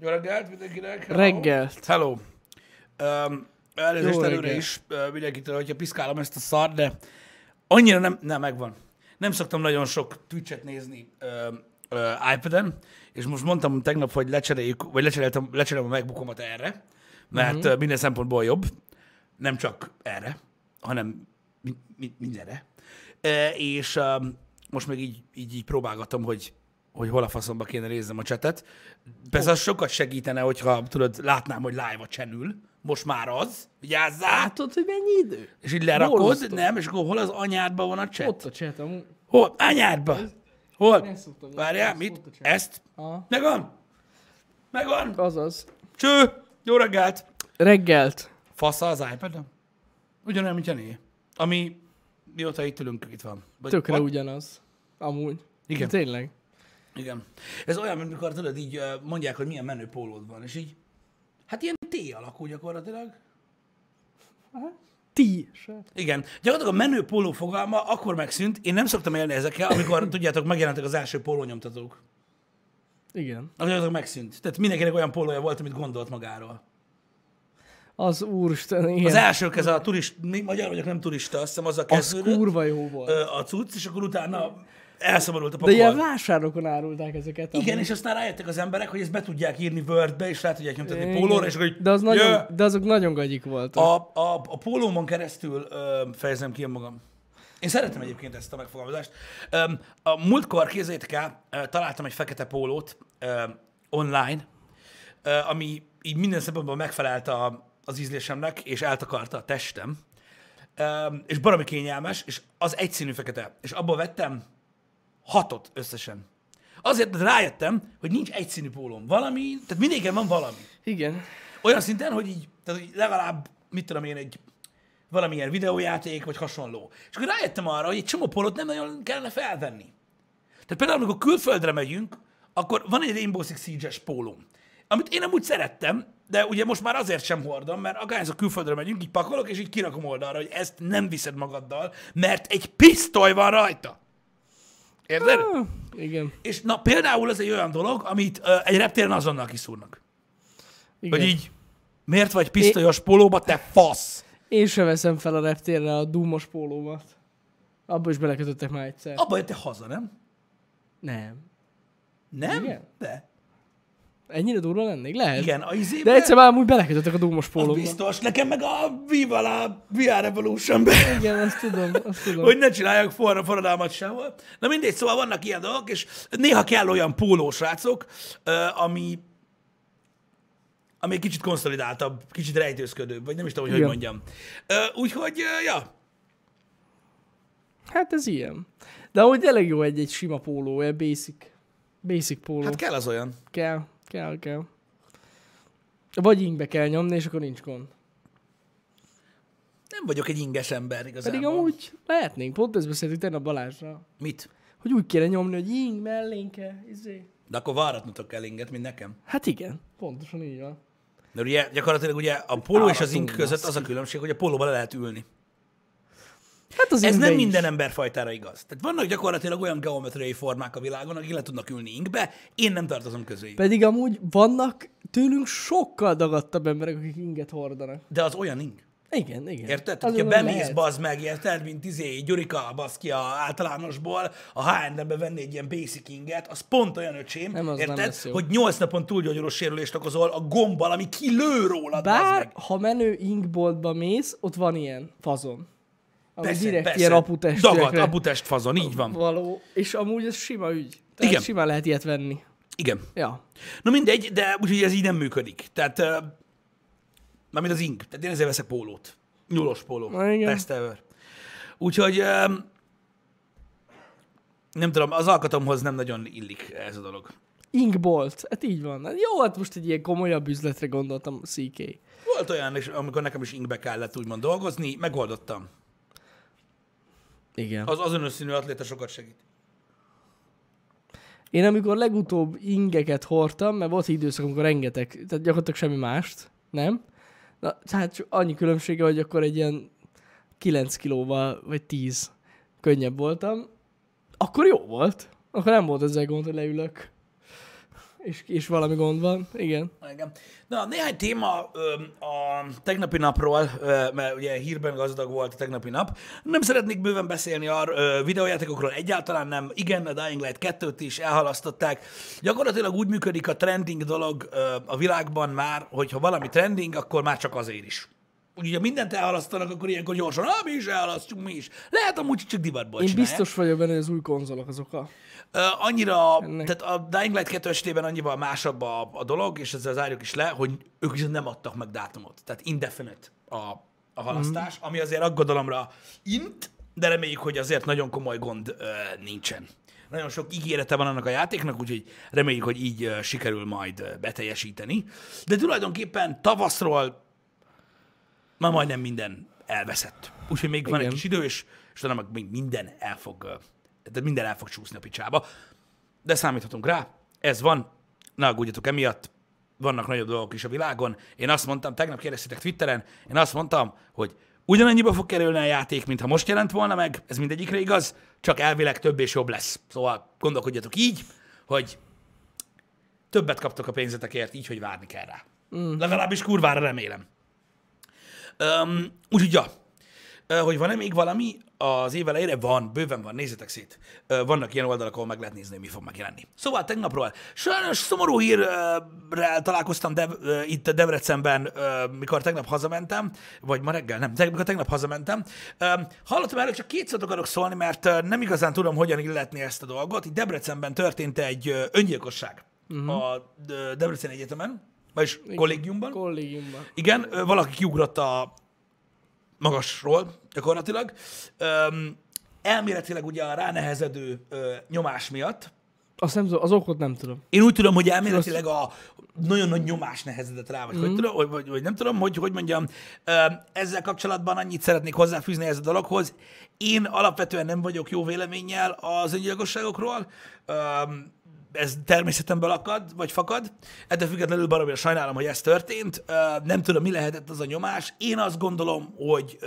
Jó reggelt mindenkinek. Hello. Reggelt. Hello. Um, elnézést Jó előre reggelt. is uh, mindenkitől, hogyha piszkálom ezt a szart, de annyira nem, nem megvan. Nem szoktam nagyon sok Twitch-et nézni uh, uh, iPad-en, és most mondtam tegnap, hogy lecseréljük, vagy lecseréltem, lecserélem a MacBookomat erre, mert uh-huh. minden szempontból jobb. Nem csak erre, hanem mi, mi, mindenre. Uh, és um, most meg így, így, így próbálgatom, hogy hogy hol a faszomba kéne néznem a csetet. Persze az sokat segítene, hogyha tudod, látnám, hogy live a csenül. Most már az, vigyázzál, Látod, hogy mennyi idő? és így lerakod, Borzasztó. nem, és akkor hol az anyádban van a cset? Ott a chat, amúgy. Hol? Anyádba. Hol? Várjál, mit? Ezt? Aha. Megvan? Megvan? Azaz. Cső! Jó reggelt! Reggelt. Fasza az ipad Ugyanolyan, mint Jani. Ami mióta itt ülünk, itt van. Vagy Tökre van? ugyanaz. Amúgy. Igen. Tényleg. Igen. Ez olyan, mint amikor tudod, így mondják, hogy milyen menő pólód van, és így, hát ilyen T alakú gyakorlatilag. Ti. Igen. Gyakorlatilag a menő póló fogalma akkor megszűnt, én nem szoktam élni ezekkel, amikor, tudjátok, megjelentek az első pólónyomtatók. Igen. Az gyakorlatilag megszűnt. Tehát mindenkinek olyan pólója volt, amit gondolt magáról. Az úristen, igen. Az elsők ez a turist, mi magyar vagyok, nem turista, azt hiszem az a az kezdődött, kurva jó volt. a cucc, és akkor utána elszabadult a De pokol. ilyen vásárokon árulták ezeket. Igen, amúgy. és aztán rájöttek az emberek, hogy ezt be tudják írni Wordbe, és rá tudják nyomtatni Igen. pólóra, és akkor így, de, az nagyon, "Jö!" de azok nagyon gagyik voltak. A, a, a pólómon keresztül ö, fejezem ki magam. Én szeretem egyébként ezt a megfogalmazást. A múltkor, el, ö, találtam egy fekete pólót online, ami így minden szempontból megfelelt a, az ízlésemnek, és eltakarta a testem. És baromi kényelmes, és az egyszínű fekete. És abból vettem hatot összesen. Azért, mert rájöttem, hogy nincs egyszínű pólóm. Valami, tehát mindéken van valami. Igen. Olyan szinten, hogy így, tehát legalább, mit tudom én, egy valamilyen videójáték, vagy hasonló. És akkor rájöttem arra, hogy egy csomó polót nem nagyon kellene felvenni. Tehát például, amikor külföldre megyünk, akkor van egy Rainbow Six Siege-es pólóm, amit én amúgy szerettem, de ugye most már azért sem hordom, mert akárhányszor külföldre megyünk, így pakolok, és így kirakom oldalra, hogy ezt nem viszed magaddal, mert egy pisztoly van rajta. Érted? Ah, igen. És na, például ez egy olyan dolog, amit ö, egy reptéren azonnal kiszúrnak. igen. Hogy így, miért vagy pisztolyos pólóba, te fasz? Én sem veszem fel a reptérre a dúmos pólómat. Abba is belekötöttek már egyszer. Abba jöttél haza, nem? Nem. Nem? Igen. De. Ennyire durva lennék? Lehet. Igen, a izébe, De egyszer már amúgy belekötöttek a dúmos pólóba. biztos. Nekem meg a Viva la VR revolution Igen, azt tudom, azt tudom. hogy ne csináljak forra forradalmat sehol. Na mindegy, szóval vannak ilyen dolgok, és néha kell olyan pólós srácok, ö, ami ami egy kicsit konszolidáltabb, kicsit rejtőzködőbb, vagy nem is tudom, hogy hogy mondjam. Úgyhogy, ja, Hát ez ilyen. De amúgy tényleg jó egy, egy sima póló, egy basic. Basic póló. Hát kell az olyan. kell, kell, kell. Vagy ingbe kell nyomni, és akkor nincs gond. Nem vagyok egy inges ember igazából. Pedig amúgy lehetnénk, pont ezt beszéltük tegnap Balázsra. Mit? Hogy úgy kéne nyomni, hogy ing mellénke, izé. De akkor varratnotok kell inget, mint nekem. Hát igen, pontosan így van. De ugye gyakorlatilag ugye a póló és az Áratunk, között az a különbség, hogy a pólóba le lehet ülni. Hát az Ez nem is. minden emberfajtára igaz. Tehát vannak gyakorlatilag olyan geometriai formák a világon, akik le tudnak ülni inkbe, én nem tartozom közéjük. Pedig amúgy vannak tőlünk sokkal dagadtabb emberek, akik inget hordanak. De az olyan ink. Igen, igen. Érted? Azon nem bemész, bazd meg, érted, mint izé, Gyurika, baszki a általánosból, a H&M-be venni egy ilyen basic inget, az pont olyan öcsém, Nem, az nem érted, jó. hogy nyolc napon túlgyógyulós sérülést okozol a gombbal, ami kilő rólad, bazd Bár, meg. ha menő inkboltba mész, ott van ilyen fazon. Persze, direkt persze. ilyen aputestűekre Dagadt, aputest fazon, így van. való. És amúgy ez sima ügy. Tehát Igen. simán lehet ilyet venni. Igen. Ja. Na mindegy, de úgyhogy ez így nem működik. Tehát, uh, mármint az ink. Tehát én ezért veszek pólót. Nyulos póló. Na, igen. Best ever. Úgyhogy um, nem tudom, az alkatomhoz nem nagyon illik ez a dolog. Inkbolt. Hát így van. Hát Jó, hát most egy ilyen komolyabb üzletre gondoltam, CK. Volt olyan, és amikor nekem is inkbe kellett úgymond dolgozni, megoldottam. Igen. Az azon színű atléta sokat segít. Én amikor legutóbb ingeket hordtam, mert volt időszak, amikor rengeteg, tehát gyakorlatilag semmi mást, nem? Na, tehát annyi különbsége, hogy akkor egy ilyen 9 kilóval, vagy 10 könnyebb voltam, akkor jó volt. Akkor nem volt ezzel gond, hogy leülök. És, és valami gond van. Igen. Igen. Na, néhány téma ö, a tegnapi napról, ö, mert ugye hírben gazdag volt a tegnapi nap. Nem szeretnék bőven beszélni a videójátékokról, egyáltalán nem. Igen, a Dying Light 2-t is elhalasztották. Gyakorlatilag úgy működik a trending dolog ö, a világban már, hogyha valami trending, akkor már csak azért is. Ha mindent elhalasztanak, akkor ilyenkor gyorsan, ah, mi is elhalasztjuk, mi is. Lehet amúgy csak divatból Én csinálják. biztos vagyok benne, hogy az új konzolok azok a... Annyira, Ennek- tehát a Dying Light 2 esetében annyival másabb a, a dolog, és ezzel zárjuk is le, hogy ők viszont nem adtak meg dátumot. Tehát indefinite a, a halasztás, ami azért aggodalomra int, de reméljük, hogy azért nagyon komoly gond ö, nincsen. Nagyon sok ígérete van annak a játéknak, úgyhogy reméljük, hogy így ö, sikerül majd beteljesíteni. De tulajdonképpen tavaszról már majdnem minden elveszett. Úgyhogy még van egy Igen. kis idő, és, és utána meg még minden el fog, tehát minden el fog csúszni a picsába. De számíthatunk rá, ez van, ne aggódjatok emiatt, vannak nagyobb dolgok is a világon. Én azt mondtam, tegnap kérdeztétek Twitteren, én azt mondtam, hogy ugyanannyiba fog kerülni a játék, mint ha most jelent volna meg, ez mindegyikre igaz, csak elvileg több és jobb lesz. Szóval gondolkodjatok így, hogy többet kaptok a pénzetekért, így, hogy várni kell rá. Mm. Legalábbis kurvára remélem. Um, úgyhogy, ja, hogy van-e még valami az év elejére? Van, bőven van, nézzetek szét. Vannak ilyen oldalak, ahol meg lehet nézni, hogy mi fog megjelenni. Szóval tegnapról sajnos szomorú hírrel találkoztam Dev, itt Debrecenben, mikor tegnap hazamentem, vagy ma reggel, nem, mikor tegnap hazamentem. Hallottam erről, csak kétszer akarok szólni, mert nem igazán tudom, hogyan illetni ezt a dolgot. Itt Debrecenben történt egy öngyilkosság uh-huh. a Debrecen Egyetemen, vagyis kollégiumban. Kollégiumban. Igen, valaki kiugrott a magasról gyakorlatilag. Öm, elméletileg ugye a ránehezedő ö, nyomás miatt. Azt nem tudom, az okot nem tudom. Én úgy tudom, hogy elméletileg a nagyon nagy nyomás nehezedett rá, vagy, mm. hogy tudom, vagy, vagy, vagy nem tudom, hogy hogy mondjam. Öm, ezzel kapcsolatban annyit szeretnék hozzáfűzni ez a dologhoz. Én alapvetően nem vagyok jó véleménnyel az öngyilkosságokról. Öm, ez természetemből akad, vagy fakad. Ettől függetlenül baromira sajnálom, hogy ez történt. Nem tudom, mi lehetett az a nyomás. Én azt gondolom, hogy,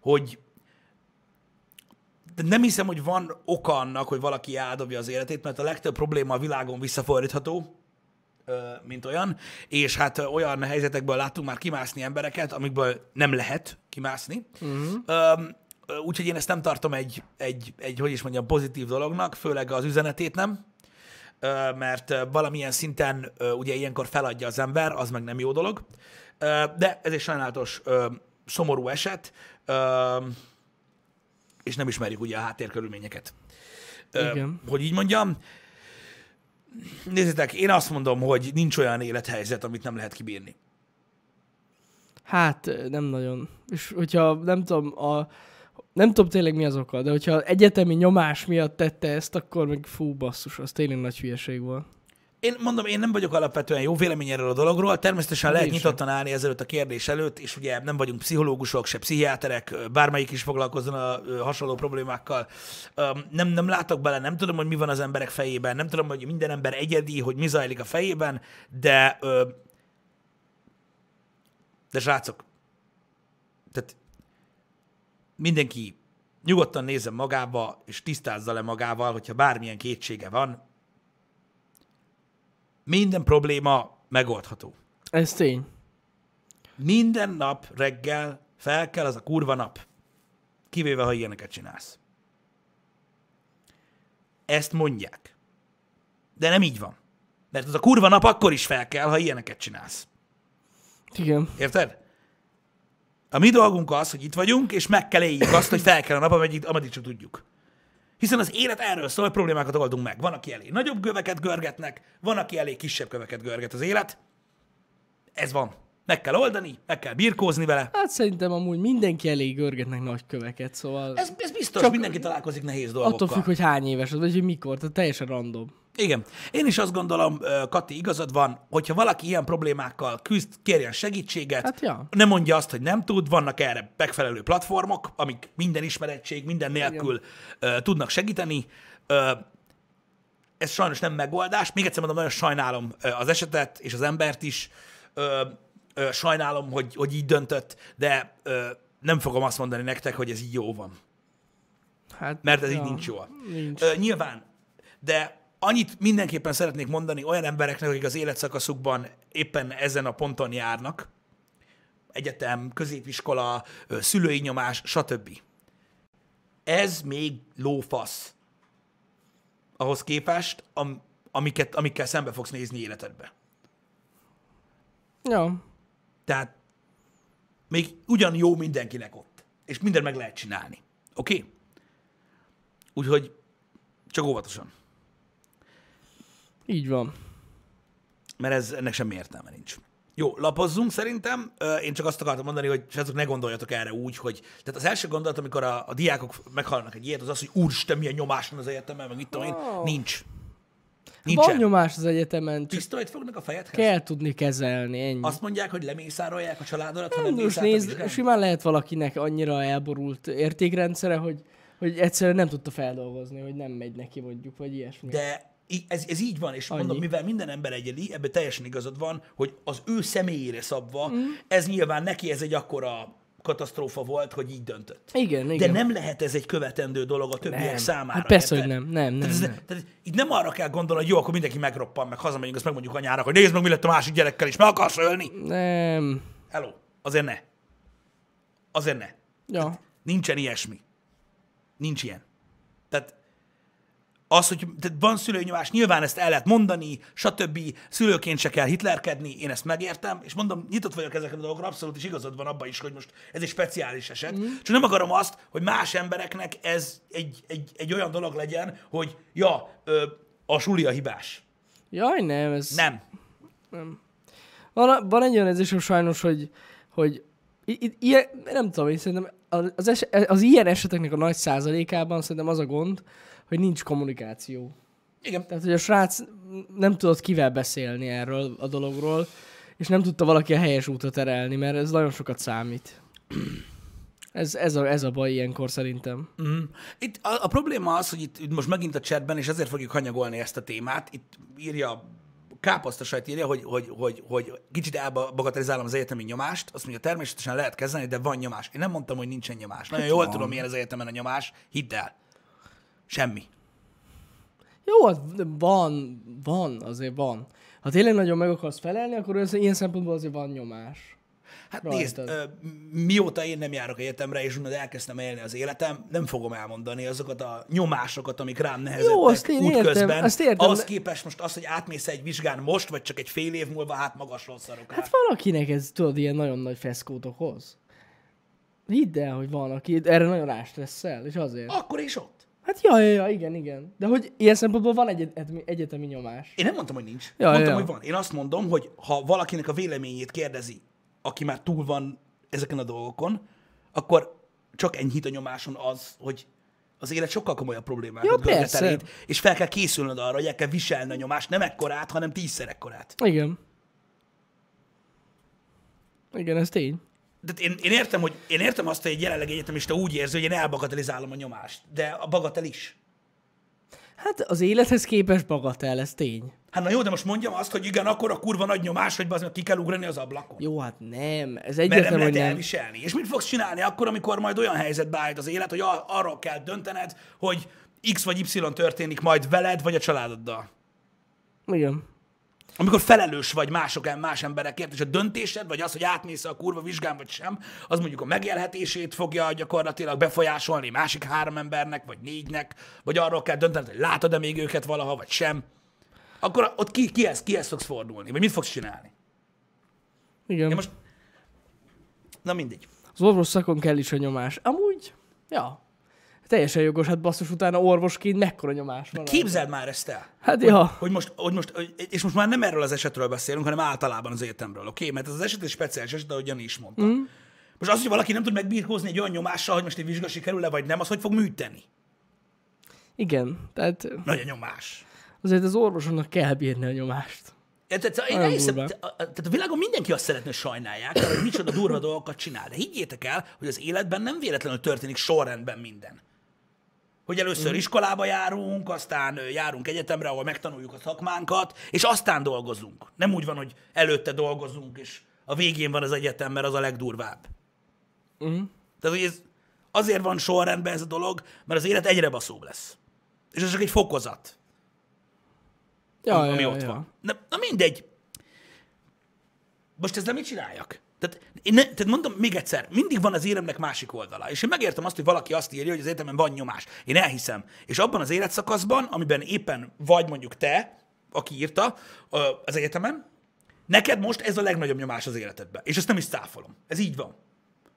hogy de nem hiszem, hogy van oka annak, hogy valaki eldobja az életét, mert a legtöbb probléma a világon visszafordítható, mint olyan, és hát olyan helyzetekből láttunk már kimászni embereket, amikből nem lehet kimászni. Uh-huh. Úgyhogy én ezt nem tartom egy, egy, egy, hogy is mondjam, pozitív dolognak, főleg az üzenetét nem, mert valamilyen szinten ugye ilyenkor feladja az ember, az meg nem jó dolog. De ez egy sajnálatos, szomorú eset, és nem ismerjük ugye a háttérkörülményeket. Igen. Hogy így mondjam, nézzétek, én azt mondom, hogy nincs olyan élethelyzet, amit nem lehet kibírni. Hát nem nagyon. És hogyha nem tudom, a, nem tudom tényleg mi az oka, de hogyha egyetemi nyomás miatt tette ezt, akkor meg fú basszus, az tényleg nagy hülyeség volt. Én mondom, én nem vagyok alapvetően jó vélemény erről a dologról, természetesen lehet Én sem. nyitottan állni ezelőtt a kérdés előtt, és ugye nem vagyunk pszichológusok, se pszichiáterek, bármelyik is foglalkozzon a hasonló problémákkal. Nem, nem látok bele, nem tudom, hogy mi van az emberek fejében, nem tudom, hogy minden ember egyedi, hogy mi zajlik a fejében, de de srácok, tehát mindenki nyugodtan nézzen magába, és tisztázza le magával, hogyha bármilyen kétsége van, minden probléma megoldható. Ez tény. Minden nap reggel fel kell az a kurva nap. Kivéve, ha ilyeneket csinálsz. Ezt mondják. De nem így van. Mert az a kurva nap akkor is fel kell, ha ilyeneket csinálsz. Igen. Érted? A mi dolgunk az, hogy itt vagyunk, és meg kell éljük azt, hogy fel kell a nap, ameddig, ameddig csak tudjuk. Hiszen az élet erről szól, hogy problémákat oldunk meg. Van, aki elé nagyobb köveket görgetnek, van, aki elé kisebb köveket görget az élet. Ez van. Meg kell oldani, meg kell birkózni vele. Hát szerintem amúgy mindenki elég görgetnek nagy köveket, szóval Ez, ez biztos, Csak mindenki találkozik nehéz dolgokkal. attól függ, hogy hány éves az, vagy hogy mikor, tehát teljesen random. Igen. Én is azt gondolom, Kati, igazad van, hogyha valaki ilyen problémákkal küzd, kérjen segítséget, Hát ja. nem mondja azt, hogy nem tud, vannak erre megfelelő platformok, amik minden ismerettség, minden nélkül ö, tudnak segíteni. Ez sajnos nem megoldás. Még egyszer mondom, nagyon sajnálom az esetet és az embert is. Sajnálom, hogy, hogy így döntött, de nem fogom azt mondani nektek, hogy ez így jó van. Hát, Mert ez így nincs jól. Nincs. Nyilván, de annyit mindenképpen szeretnék mondani olyan embereknek, akik az életszakaszukban éppen ezen a ponton járnak, egyetem, középiskola, szülői nyomás, stb. Ez még lófasz ahhoz képest, am, amiket, amikkel szembe fogsz nézni életedbe. Ja. Tehát még ugyan jó mindenkinek ott. És mindent meg lehet csinálni. Oké? Okay? Úgyhogy csak óvatosan. Így van. Mert ez, ennek semmi értelme nincs. Jó, lapozzunk szerintem. Én csak azt akartam mondani, hogy srácok, ne gondoljatok erre úgy, hogy... Tehát az első gondolat, amikor a, a diákok meghalnak egy ilyet, az az, hogy úristen, milyen nyomás van az egyetemen, meg mit tudom én. Ó. Nincs. Van Nincsen. nyomás az egyetemen, Pisztolyt fognak a fejedhez? kell tudni kezelni, ennyi. Azt mondják, hogy lemészárolják a családodat, ha nem Most nézd, simán lehet valakinek annyira elborult értékrendszere, hogy, hogy egyszerűen nem tudta feldolgozni, hogy nem megy neki mondjuk, vagy ilyesmi. De ez, ez így van, és Annyi. mondom, mivel minden ember egyedi, ebben teljesen igazad van, hogy az ő személyére szabva, Mhm. ez nyilván neki ez egy akkora katasztrófa volt, hogy így döntött. Igen, De igen. nem lehet ez egy követendő dolog a többiek nem. számára. Hát persze, érted? hogy nem. Nem, nem, Tehát, ez, nem. tehát itt nem arra kell gondolni, hogy jó, akkor mindenki megroppan, meg hazamegyünk, azt megmondjuk anyának, hogy nézd meg, mi lett a másik gyerekkel is, meg akarsz ölni. Nem. Hello, azért ne. Azért ne. Ja. Nincsen ilyesmi. Nincs ilyen. Az, hogy tehát van szülői nyomás, nyilván ezt el lehet mondani, stb. Szülőként se kell hitlerkedni, én ezt megértem, és mondom, nyitott vagyok ezekre a dolgokra, abszolút is igazad van abban is, hogy most ez egy speciális eset. Mm. Csak nem akarom azt, hogy más embereknek ez egy, egy, egy olyan dolog legyen, hogy ja, ö, a suli a hibás. Jaj, nem, ez... Nem. Van, van egy olyan érzésem sajnos, hogy, hogy i- i- ilyen, nem tudom, én szerintem az, es, az ilyen eseteknek a nagy százalékában szerintem az a gond, hogy nincs kommunikáció. Igen. Tehát, hogy a srác nem tudott kivel beszélni erről a dologról, és nem tudta valaki a helyes útra terelni, mert ez nagyon sokat számít. Ez, ez, a, ez a baj ilyenkor szerintem. Mm. Itt a, a probléma az, hogy itt, itt most megint a chatben, és ezért fogjuk hanyagolni ezt a témát, itt írja káposztasajt írja, hogy, hogy, hogy, hogy kicsit elbagatelizálom az egyetemi nyomást, azt mondja, természetesen lehet kezelni, de van nyomás. Én nem mondtam, hogy nincsen nyomás. Nagyon jól van. tudom, milyen az egyetemen a nyomás, hidd el. Semmi. Jó, hát van, van, azért van. Ha tényleg nagyon meg akarsz felelni, akkor ez, ilyen szempontból azért van nyomás. Hát Rajtad. nézd, ö, mióta én nem járok egyetemre, és úgymond elkezdtem élni az életem, nem fogom elmondani azokat a nyomásokat, amik rám nehezettek azt én értem, útközben. azt értem, Ahhoz képest most az, hogy átmész egy vizsgán most, vagy csak egy fél év múlva, hát magasról szarok Hát valakinek ez, tudod, ilyen nagyon nagy feszkót okoz. Hidd el, hogy van, aki erre nagyon rástresszel, és azért. Akkor is ott. Hát ja, ja, ja, igen, igen. De hogy ilyen szempontból van egy egyetemi, egyetemi nyomás. Én nem mondtam, hogy nincs. Ja, mondtam, ja. hogy van. Én azt mondom, hogy ha valakinek a véleményét kérdezi, aki már túl van ezeken a dolgokon, akkor csak enyhít a nyomáson az, hogy az élet sokkal komolyabb problémákat Ja, eléd, és fel kell készülnöd arra, hogy el kell viselni a nyomást, nem ekkorát, hanem tízszer ekkorát. Igen. Igen, ez tény. De én, én, értem, hogy, én értem azt, hogy egy jelenleg egyetemista úgy érzi, hogy én elbagatelizálom a nyomást, de a bagatel is. Hát az élethez képest bagatel, ez tény. Hát na jó, de most mondjam azt, hogy igen, akkor a kurva nagy nyomás, hogy az ki kell ugrani az ablakon. Jó, hát nem. Ez Mert nem egyértelmű, lehet nem. elviselni. És mit fogsz csinálni akkor, amikor majd olyan helyzetbe állít az élet, hogy ar- arról kell döntened, hogy X vagy Y történik majd veled, vagy a családoddal. Igen. Amikor felelős vagy mások, más emberekért, és a döntésed, vagy az, hogy átmész a kurva vizsgán, vagy sem, az mondjuk a megélhetését fogja gyakorlatilag befolyásolni másik három embernek, vagy négynek, vagy arról kell döntened, hogy látod-e még őket valaha, vagy sem. Akkor ott ki, kihez, kihez fogsz fordulni, vagy mit fogsz csinálni? Igen. Én most... Na mindegy. Az orvos szakon kell is a nyomás. Amúgy, ja. Teljesen jogos, hát basszus utána orvosként mekkora nyomás van. Képzeld már ezt el. Hát ja. Hogy most, hogy most, és most már nem erről az esetről beszélünk, hanem általában az egyetemről, oké? Okay? Mert ez az eset egy speciális eset, ahogy Jani is mondta. Mm. Most az, hogy valaki nem tud megbírkózni egy olyan nyomással, hogy most egy vizsga sikerül-e vagy nem, az hogy fog műteni? Igen, tehát Nagy a nyomás. azért az orvosoknak kell bírni a nyomást. Ja, Tehát, én Olyan elhiszem, durva. te- a- tehát a világon mindenki azt szeretne, hogy sajnálják, hogy micsoda durva dolgokat csinál. De higgyétek el, hogy az életben nem véletlenül történik sorrendben minden. Hogy először iskolába járunk, aztán járunk egyetemre, ahol megtanuljuk a szakmánkat, és aztán dolgozunk. Nem úgy van, hogy előtte dolgozunk, és a végén van az egyetem, mert az a legdurvább. Uh-huh. Tehát, hogy ez azért van sorrendben ez a dolog, mert az élet egyre baszóbb lesz. És ez csak egy fokozat. Ja, ami ja, ott ja. van. Na, na mindegy. Most ezzel mit csináljak? Tehát, én ne, tehát mondom még egyszer, mindig van az éremnek másik oldala. És én megértem azt, hogy valaki azt írja, hogy az egyetemen van nyomás. Én elhiszem. És abban az életszakaszban, amiben éppen vagy mondjuk te, aki írta az egyetemen, neked most ez a legnagyobb nyomás az életedben. És ezt nem is száfolom. Ez így van.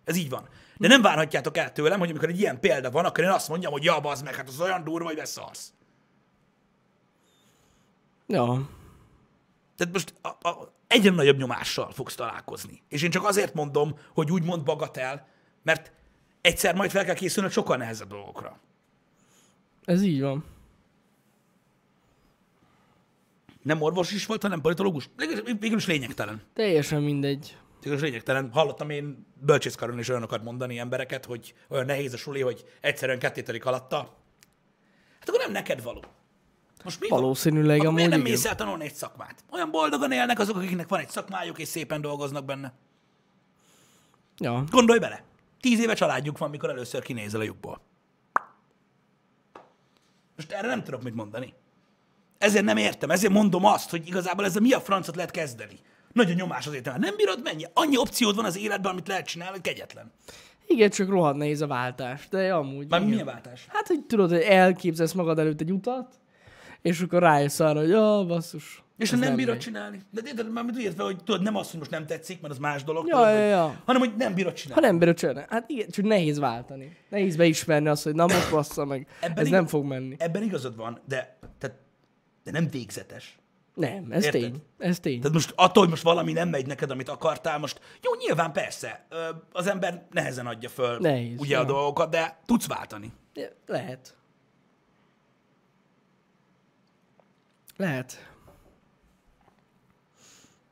Ez így van. De nem várhatjátok el tőlem, hogy amikor egy ilyen példa van, akkor én azt mondjam, hogy ja, bazd meg, hát az olyan durva, hogy beszarsz. Ja. Tehát most a, a, egyre nagyobb nyomással fogsz találkozni. És én csak azért mondom, hogy úgy mond bagatel, mert egyszer majd fel kell készülnöd sokkal nehezebb dolgokra. Ez így van. Nem orvos is volt, hanem politológus. Végül is lényegtelen. Teljesen mindegy. Végül is lényegtelen. Hallottam én bölcsészkaron is olyanokat mondani embereket, hogy olyan nehéz a suli, hogy egyszerűen kettételik alatta. Hát akkor nem neked való. Most mi van? Valószínűleg miért amúgy nem igen. mész el tanulni egy szakmát? Olyan boldogan élnek azok, akiknek van egy szakmájuk, és szépen dolgoznak benne. Ja. Gondolj bele. Tíz éve családjuk van, mikor először kinézel a lyukból. Most erre nem tudok mit mondani. Ezért nem értem, ezért mondom azt, hogy igazából ezzel mi a francot lehet kezdeni. Nagyon nyomás azért, mert nem bírod mennyi. Annyi opciód van az életben, amit lehet csinálni, hogy kegyetlen. Igen, csak rohadt nehéz a váltás, de amúgy. Már igen. milyen váltás? Hát, hogy tudod, hogy elképzelsz magad előtt egy utat, és akkor rájössz arra, hogy ja, basszus. És ha nem bírod megy. csinálni. De érted, már mit értve, hogy tudod, nem az, hogy most nem tetszik, mert az más dolog, Ja, tudod, ja, ja. hanem hogy nem bírod Ha csinálni. nem bírod csinálni. Hát igen, csak nehéz váltani. Nehéz beismerni azt, hogy na most bassza meg. Ebben ez igaz- nem fog menni. Ebben igazad van, de, tehát, de nem végzetes. Nem, ez Érted? tény. Ez tény. Tehát most attól, hogy most valami nem megy neked, amit akartál, most jó, nyilván persze, az ember nehezen adja föl Nehéz, ugye a ja. dolgokat, de tudsz váltani. Lehet. Lehet.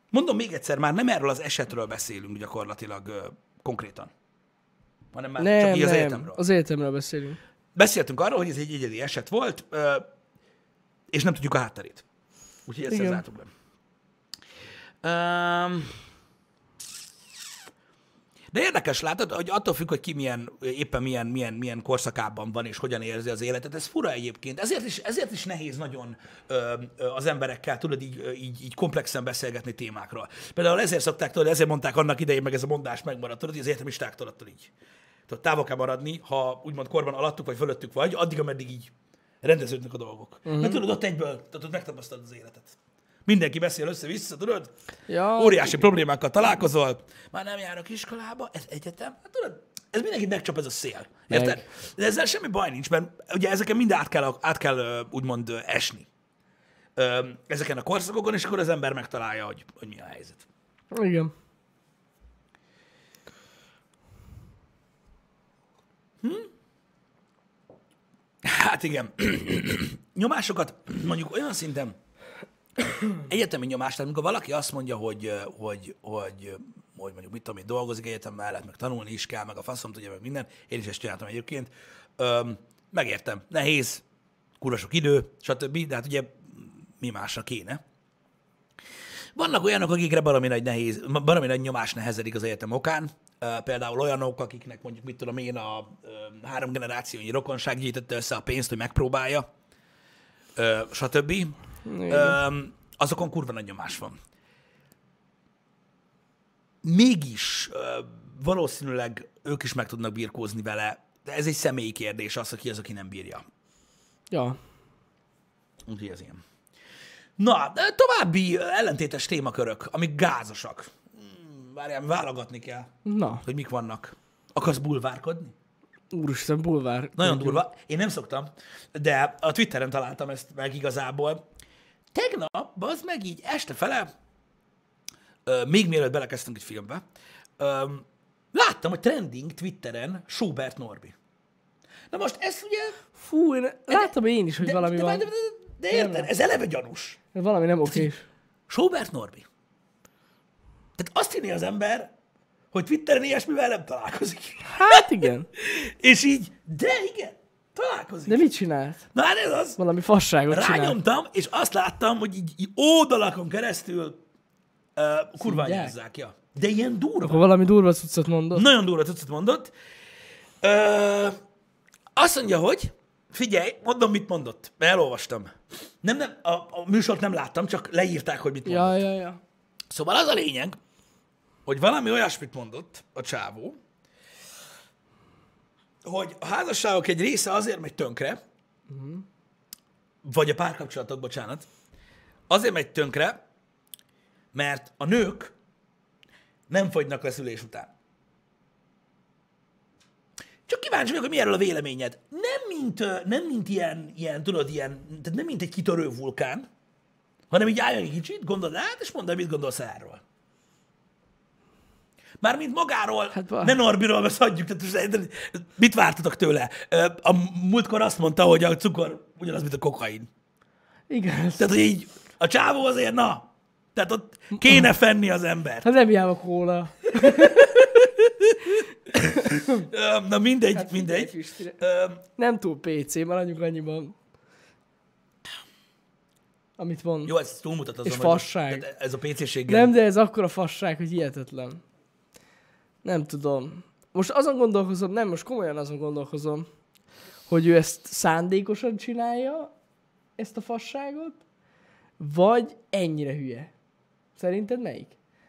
Mondom még egyszer, már nem erről az esetről beszélünk gyakorlatilag ö, konkrétan, hanem már Nem, csak így az nem. egyetemről. Az egyetemről beszélünk. Beszéltünk arról, hogy ez egy egyedi eset volt, ö, és nem tudjuk a hátterét. Úgyhogy ezt zártuk be. Um, de érdekes, látod, hogy attól függ, hogy ki milyen, éppen milyen, milyen, milyen korszakában van, és hogyan érzi az életet. Ez fura egyébként. Ezért is, ezért is nehéz nagyon ö, ö, az emberekkel, tudod, így, így, így komplexen beszélgetni témákról. Például ezért szokták, tudod, ezért mondták annak idején, meg ez a mondás megmaradt, tudod, hogy az egyetemistáktól attól így. Tudod, távol kell maradni, ha úgymond korban alattuk vagy fölöttük vagy, addig, ameddig így rendeződnek a dolgok. Uh-huh. Mert tudod, ott egyből, tudod, megtapasztalod az életet. Mindenki beszél össze-vissza, tudod? Ja, Óriási problémákkal találkozol, már nem járok iskolába, ez egyetem, hát tudod, ez mindenkit megcsap ez a szél. Meg. Érted? De ezzel semmi baj nincs, mert ugye ezeken mind át kell, át kell úgymond esni. Ezeken a korszakokon, és akkor az ember megtalálja, hogy, hogy mi a helyzet. Igen. Hát igen. Nyomásokat mondjuk olyan szinten, egyetemi nyomást, tehát amikor valaki azt mondja, hogy, hogy, hogy, hogy mondjuk mit tudom én, dolgozik egyetem mellett, meg tanulni is kell, meg a faszom tudja, meg minden, én is ezt csináltam egyébként, Öm, megértem, nehéz, kurva idő, stb., de hát ugye mi másra kéne. Vannak olyanok, akikre baromi nagy, nehéz, baromi nagy nyomás nehezedik az egyetem okán. Például olyanok, akiknek mondjuk, mit tudom én, a három generációnyi rokonság gyűjtötte össze a pénzt, hogy megpróbálja, ö, stb. Ö, azokon kurva nagy nyomás van. Mégis ö, valószínűleg ők is meg tudnak birkózni vele, de ez egy személyi kérdés az, aki az, aki nem bírja. Ja. Úgyhogy ez ilyen. Na, további ellentétes témakörök, amik gázosak. Hmm, Várjál, válogatni kell, Na, hogy mik vannak. Akarsz bulvárkodni? úristen, bulvár. Nagyon durva. Én nem szoktam, de a Twitteren találtam ezt meg igazából. Tegnap, az meg így este fele, ö, még mielőtt belekezdtünk egy filmbe, ö, láttam, hogy trending Twitteren Schubert Norbi. Na most ez ugye... Fú, én láttam én is, hogy De, valami de, van. de, de, de érted, ez eleve gyanús. Valami nem okés. Schubert Norbi. Tehát azt hinni az ember, hogy Twitteren ilyesmivel nem találkozik. Hát igen. És így, de igen, találkozik. De mit csinált? Na hát ez az. Valami fasságot csinált. Rányomtam, és azt láttam, hogy így, így oldalakon keresztül uh, anyázzák, ja. De ilyen durva. Akkor valami durva cuccot mondott. Nagyon durva cuccot mondott. Ö, azt mondja, hogy Figyelj, mondom, mit mondott. Elolvastam. Nem, nem, a, a műsort nem láttam, csak leírták, hogy mit mondott. Ja, ja, ja. Szóval az a lényeg, hogy valami olyasmit mondott a csávó, hogy a házasságok egy része azért megy tönkre, uh-huh. vagy a párkapcsolatok, bocsánat, azért megy tönkre, mert a nők nem fogynak le szülés után. Csak kíváncsi vagyok, hogy mi erről a véleményed. Nem mint, nem mint ilyen, ilyen, tudod, ilyen, tehát nem mint egy kitörő vulkán, hanem így álljon egy kicsit, gondold át, és mondd el, mit gondolsz erről. Mármint magáról, hát, va- ne Norbiról, hagyjuk, tehát mit vártatok tőle? A múltkor azt mondta, hogy a cukor ugyanaz, mint a kokain. Igen. Tehát, hogy így a csávó azért, na, tehát ott kéne fenni az ember. Hát nem járok róla. Na mindegy, Hát mindegy. Ö, Nem túl PC, maradjunk annyiban. Amit van. Jó, ez túlmutat azon. És fasság. Ez a PC-ség. Nem, de ez akkora fasság, hogy hihetetlen. Nem tudom. Most azon gondolkozom, nem, most komolyan azon gondolkozom, hogy ő ezt szándékosan csinálja, ezt a fasságot, vagy ennyire hülye. Szerinted melyik?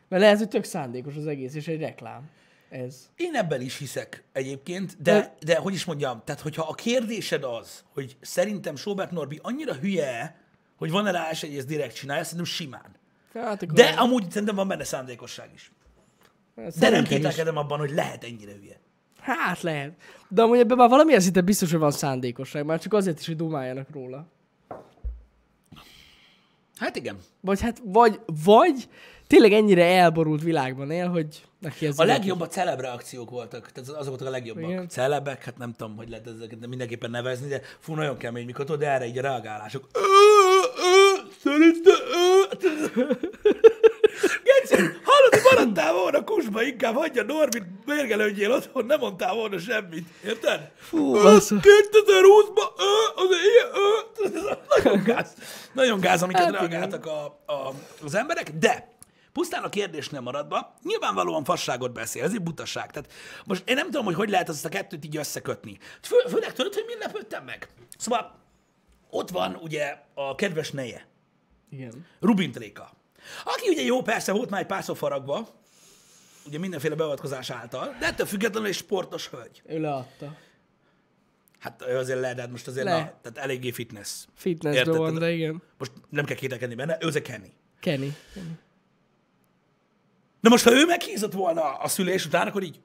Mert lehet, hogy tök szándékos az egész, és egy reklám. Ez. Én ebben is hiszek egyébként, de, de hogy is mondjam, tehát hogyha a kérdésed az, hogy szerintem Sobert Norbi annyira hülye, hogy van-e rá esély, hogy ezt direkt csinálja, szerintem simán. Hát De amúgy szerintem van benne szándékosság is. De nem kételkedem abban, hogy lehet ennyire hülye. Hát lehet. De amúgy ebben már valamilyen szinte biztos, hogy van szándékosság. Már csak azért is, hogy dumáljanak róla. Hát igen. Vagy hát, vagy, vagy tényleg ennyire elborult világban él, hogy neki ez A legjobb a celeb reakciók voltak, tehát azok voltak a legjobbak. Igen. Celebek, hát nem tudom, hogy lehet ezeket mindenképpen nevezni, de fú, nagyon kemény, mikor tudod, de erre így a reagálások. Szerintem, ö. Geci, hallod, hogy maradtál volna kusba, inkább hagyja Norbit, mérgelődjél otthon, nem mondtál volna semmit, érted? Fú, basszus. 2020-ban, ö, az ilyen, Nagyon gáz, nagyon gáz, amiket Hát reagáltak a, a, az emberek, de pusztán a kérdésnél maradva, nyilvánvalóan fasságot beszél, ez egy butaság. Tehát most én nem tudom, hogy hogy lehet azt a kettőt így összekötni. Fő, főleg tudod, hogy mi lepődtem meg? Szóval ott van ugye a kedves neje, Igen. Rubin Tréka. Aki ugye jó, persze volt már egy párszor faragva, ugye mindenféle beavatkozás által, de ettől függetlenül egy sportos hölgy. Ő leadta. Hát ő azért le, de hát most azért Le. Na, tehát eléggé fitness. Érted? van, de igen. Most nem kell kételkedni benne, ő az a Kenny. Kenny. De most, ha ő meghízott volna a szülés után, akkor így,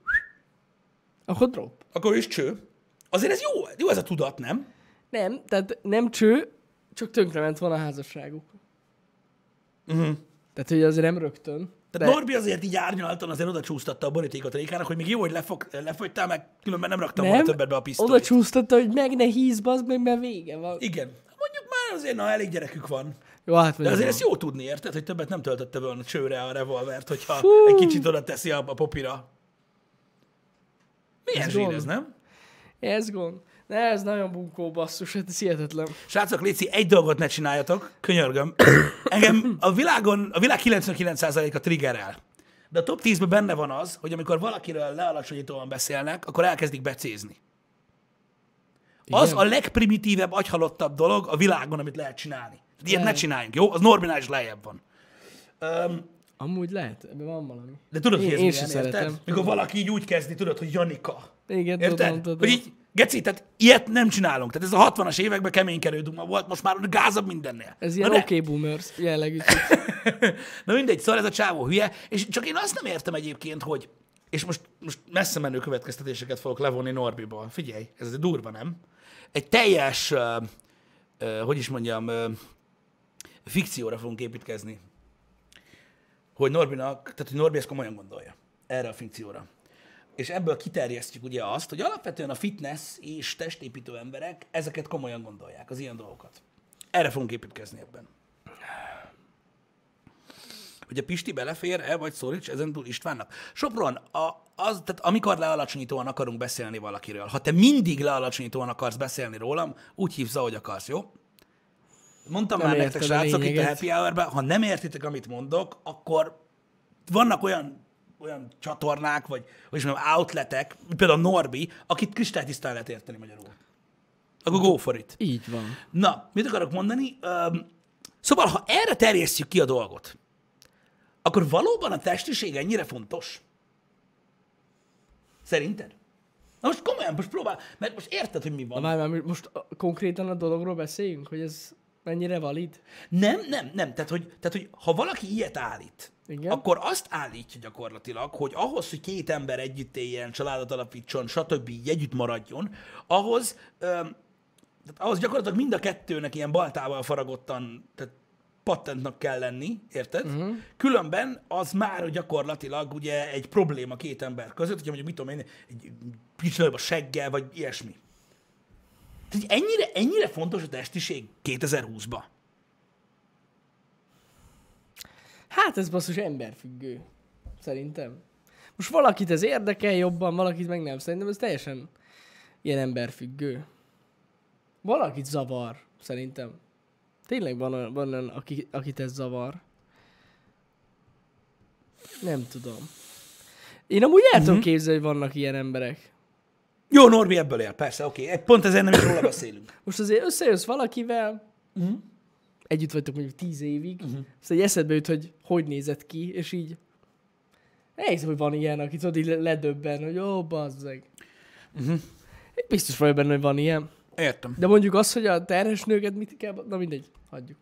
Akkor drop. akkor is cső. Azért ez jó, jó ez a tudat, nem? Nem, tehát nem cső, csak tönkrement van a házasságuk. Uh-huh. Tehát, hogy azért nem rögtön. Tehát Norbi azért így árnyaltan azért oda csúsztatta a borítékot Rékának, hogy még jó, hogy lefog, lefogytál, meg különben nem raktam volna Nem, többet be a pisztolyt. oda csúsztatta, hogy meg ne híz, bazd meg, mert vége van. Igen. Mondjuk már azért, na, elég gyerekük van. Jó, hát De azért van. ezt jó tudni, érted, hogy többet nem töltötte volna csőre a revolvert, hogyha Fú. egy kicsit oda teszi a, a popira. Milyen Ez zsír gond. ez, nem? Ez gond. Ne, ez nagyon bunkó basszus, hát ez hihetetlen. Srácok, Léci, egy dolgot ne csináljatok, könyörgöm. Engem a világon, a világ 99%-a triggerel. De a top 10-ben benne van az, hogy amikor valakiről lealacsonyítóan beszélnek, akkor elkezdik becézni. Az Igen? a legprimitívebb, agyhalottabb dolog a világon, amit lehet csinálni. Ilyet ne Lehet. csináljunk, jó? Az Norbinál is lejjebb van. Um, Amúgy lehet, ebben van valami. de tudod, Én- hogy ez én milyen, sem érted? szeretem. Mikor valaki így úgy kezdi, tudod, hogy Janika. Igen, Érted? tudom, tudom. Hogy így, geci, tehát ilyet nem csinálunk. Tehát ez a 60-as években keménykedő duma volt, most már gázabb mindennél. Ez ilyen oké okay boomers jellegű. Na mindegy, szóval ez a csávó hülye, és csak én azt nem értem egyébként, hogy, és most, most messze menő következtetéseket fogok levonni Norbiból. Figyelj, ez azért durva, nem? Egy teljes, uh, uh, hogy is mondjam, uh, fikcióra fogunk építkezni. Hogy Norbinak, tehát hogy Norbi ezt komolyan gondolja. Erre a fikcióra. És ebből kiterjesztjük ugye azt, hogy alapvetően a fitness és testépítő emberek ezeket komolyan gondolják, az ilyen dolgokat. Erre fogunk építkezni ebben hogy a Pisti belefér-e, vagy Szorics ezen túl Istvánnak. Sopron, a, az, tehát amikor lealacsonyítóan akarunk beszélni valakiről, ha te mindig lealacsonyítóan akarsz beszélni rólam, úgy hívsz, ahogy akarsz, jó? Mondtam Nem már nektek, srácok, itt a. Happy hour ha nem értitek, amit mondok, akkor vannak olyan olyan csatornák, vagy hogy is mondjam, outletek, például Norbi, akit kristálytisztán lehet érteni magyarul. akkor go for it. Így van. Na, mit akarok mondani? Öm, szóval, ha erre terjesztjük ki a dolgot, akkor valóban a testiség ennyire fontos? Szerinted? Na most komolyan, most próbál, mert most érted, hogy mi van. Na már, már most konkrétan a dologról beszéljünk, hogy ez mennyire valid? Nem, nem, nem. Tehát hogy, tehát, hogy ha valaki ilyet állít, Igen. akkor azt állítja gyakorlatilag, hogy ahhoz, hogy két ember együtt éljen, családot alapítson, stb. így együtt maradjon, ahhoz, öm, tehát ahhoz gyakorlatilag mind a kettőnek ilyen baltával faragottan, tehát patentnak kell lenni, érted? Uh-huh. Különben az már gyakorlatilag ugye egy probléma két ember között, hogyha mondjuk mit tudom én, egy kicsit nagyobb a seggel, vagy ilyesmi. Tehát ennyire, ennyire fontos a testiség 2020-ban. Hát ez basszus emberfüggő. Szerintem. Most valakit ez érdekel jobban, valakit meg nem. Szerintem ez teljesen ilyen emberfüggő. Valakit zavar, szerintem. Tényleg van olyan, van olyan aki, akit ez zavar. Nem tudom. Én amúgy el tudom képzelni, hogy vannak ilyen emberek. Jó, Norbi ebből él, persze, oké. Okay. Pont ezért nem is róla beszélünk. Most azért összejössz valakivel, uh-huh. együtt vagytok mondjuk tíz évig, uh-huh. aztán egy eszedbe jut, hogy hogy nézett ki, és így elhiszem, hogy van ilyen, aki tudod, így le- ledöbben, hogy ó, bazzeg. Uh-huh. Biztos vagyok benne, hogy van ilyen. Értem. De mondjuk az, hogy a terhes nőket mit kell, na mindegy, hagyjuk.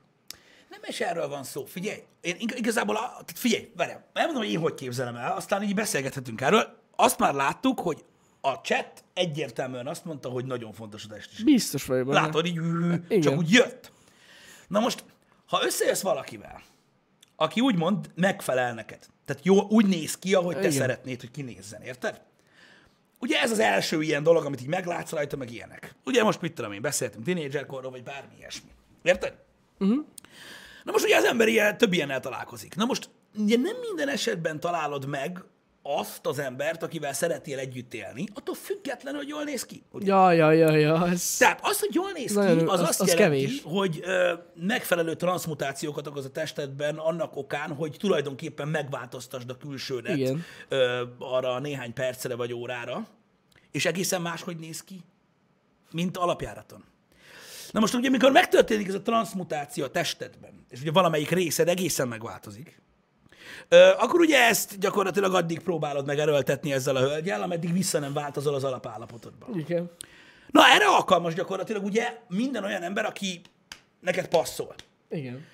Nem is erről van szó. Figyelj, én ig- igazából, a, tehát figyelj, várjál, elmondom, hogy én hogy képzelem el, aztán így beszélgethetünk erről. Azt már láttuk, hogy a chat egyértelműen azt mondta, hogy nagyon fontos a testiség. Biztos vagyok benne. Látod, így Igen. csak úgy jött. Na most, ha összejössz valakivel, aki úgymond megfelel neked, tehát jó, úgy néz ki, ahogy te Igen. szeretnéd, hogy kinézzen, érted? Ugye ez az első ilyen dolog, amit így meglátsz rajta, meg ilyenek. Ugye most mit tudom én, beszéltünk tínédzserkorról, vagy bármi ilyesmi. Érted? Uh-huh. Na most ugye az ember ilyen, több ilyennel találkozik. Na most ugye nem minden esetben találod meg azt az embert, akivel szeretnél együtt élni, attól függetlenül, hogy jól néz ki. Ugye? Ja, ja, ja, ja, ez... Tehát az, hogy jól néz ki, az, az- azt az jelenti, kevés. hogy ö, megfelelő transmutációkat okoz a testedben annak okán, hogy tulajdonképpen megváltoztasd a külsődet Igen. ö, arra néhány percre vagy órára, és egészen máshogy néz ki, mint alapjáraton. Na most ugye, amikor megtörténik ez a transmutáció a testedben, és ugye valamelyik részed egészen megváltozik, ö, akkor ugye ezt gyakorlatilag addig próbálod meg erőltetni ezzel a hölgyel, ameddig vissza nem változol az alapállapotodba. Igen. Na, erre alkalmas gyakorlatilag ugye minden olyan ember, aki neked passzol. Igen.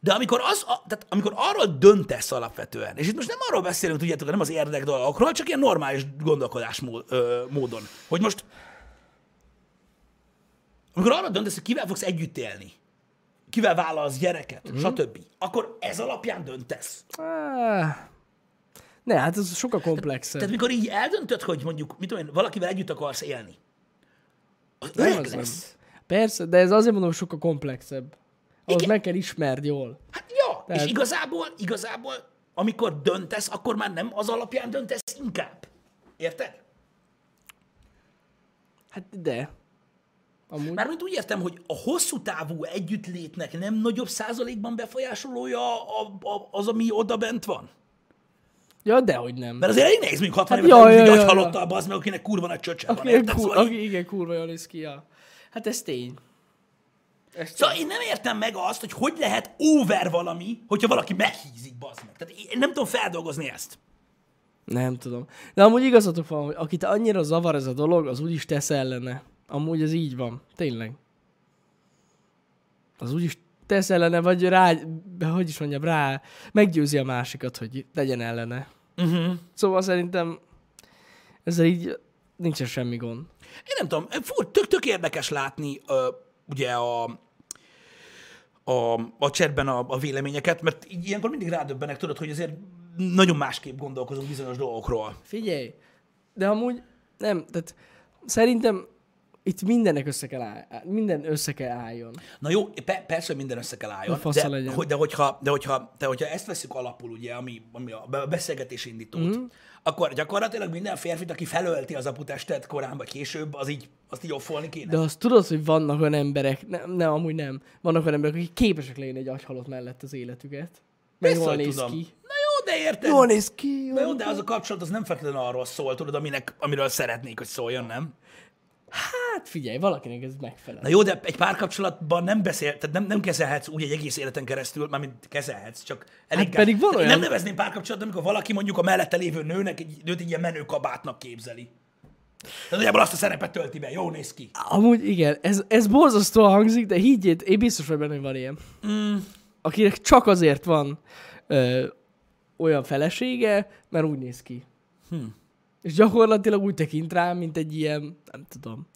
De amikor, az, a, tehát amikor arról döntesz alapvetően, és itt most nem arról beszélünk, tudjátok, nem az érdek dolgokról, csak ilyen normális gondolkodásmód, ö, módon, hogy most amikor arról döntesz, hogy kivel fogsz együtt élni, kivel vállalsz gyereket, mm. stb., akkor ez alapján döntesz. Ah. Ne, hát ez sokkal komplexebb. Tehát mikor így eldöntöd, hogy mondjuk, mit tudom én, valakivel együtt akarsz élni, az Nem, öreg az nem. lesz. Persze, de ez azért mondom, sokkal komplexebb. Ahhoz Igen. meg kell ismerd jól. Hát ja, Tehát- és igazából, igazából, amikor döntesz, akkor már nem az alapján döntesz inkább. Érted? Hát de. Amúgy. Mármint úgy értem, hogy a hosszú távú együttlétnek nem nagyobb százalékban befolyásolója a, a, az, ami oda bent van? Ja, dehogy nem. Mert azért elég nehéz, mondjuk 60 Hát évet ja, ja, ja, ja. agyhalottal, az meg, akinek kurva nagy csöcse van. Aki, Érted? kur, Szóval, aki igen, kurva jól néz ki, ja. Hát ez tény. Ez szóval én nem értem meg azt, hogy hogy lehet over valami, hogyha valaki meghízik, bazd meg. Tehát én nem tudom feldolgozni ezt. Nem tudom. De amúgy igazatok van, hogy akit annyira zavar ez a dolog, az úgyis tesz ellene. Amúgy ez így van. Tényleg. Az úgyis tesz ellene, vagy rá, hogy is mondjam, rá meggyőzi a másikat, hogy legyen ellene. Uh-huh. Szóval szerintem ezzel így nincsen semmi gond. Én nem tudom, tök, tök érdekes látni ö, ugye a, a, a chatben a, a véleményeket, mert így ilyenkor mindig rádöbbenek, tudod, hogy azért nagyon másképp gondolkozunk bizonyos dolgokról. Figyelj, de amúgy nem, tehát szerintem itt mindennek össze kell áll, minden össze kell álljon. Na jó, pe- persze, hogy minden össze kell álljon, de, legyen. hogy, de, hogyha, de, hogyha, de hogyha ezt veszük alapul, ugye, ami, ami a be- beszélgetés indítót, mm. akkor gyakorlatilag minden férfit, aki felölti az aputestet korán vagy később, az így, azt így offolni kéne. De azt tudod, hogy vannak olyan emberek, nem, nem, amúgy nem, vannak olyan emberek, akik képesek lenni egy agyhalott mellett az életüket. Meg jól néz tudom. ki. Na jó, de érted? Jól néz ki. Na jó, de az a kapcsolat az nem feltétlenül arról szól, tudod, aminek, amiről szeretnék, hogy szóljon, nem? Hát figyelj, valakinek ez megfelel. Na jó, de egy párkapcsolatban nem beszél, tehát nem, nem kezelhetsz úgy egy egész életen keresztül, mármint kezelhetsz, csak elég Hát pedig van olyan- nem nevezném párkapcsolatban, amikor valaki mondjuk a mellette lévő nőnek egy nőt egy ilyen menő kabátnak képzeli. Tehát nagyjából azt a szerepet tölti be, jó néz ki. Amúgy igen, ez, ez borzasztóan hangzik, de higgyét, én biztos vagy benne, hogy van ilyen. Mm. Akinek csak azért van ö, olyan felesége, mert úgy néz ki. Hm. És gyakorlatilag úgy tekint rá, mint egy ilyen, nem tudom,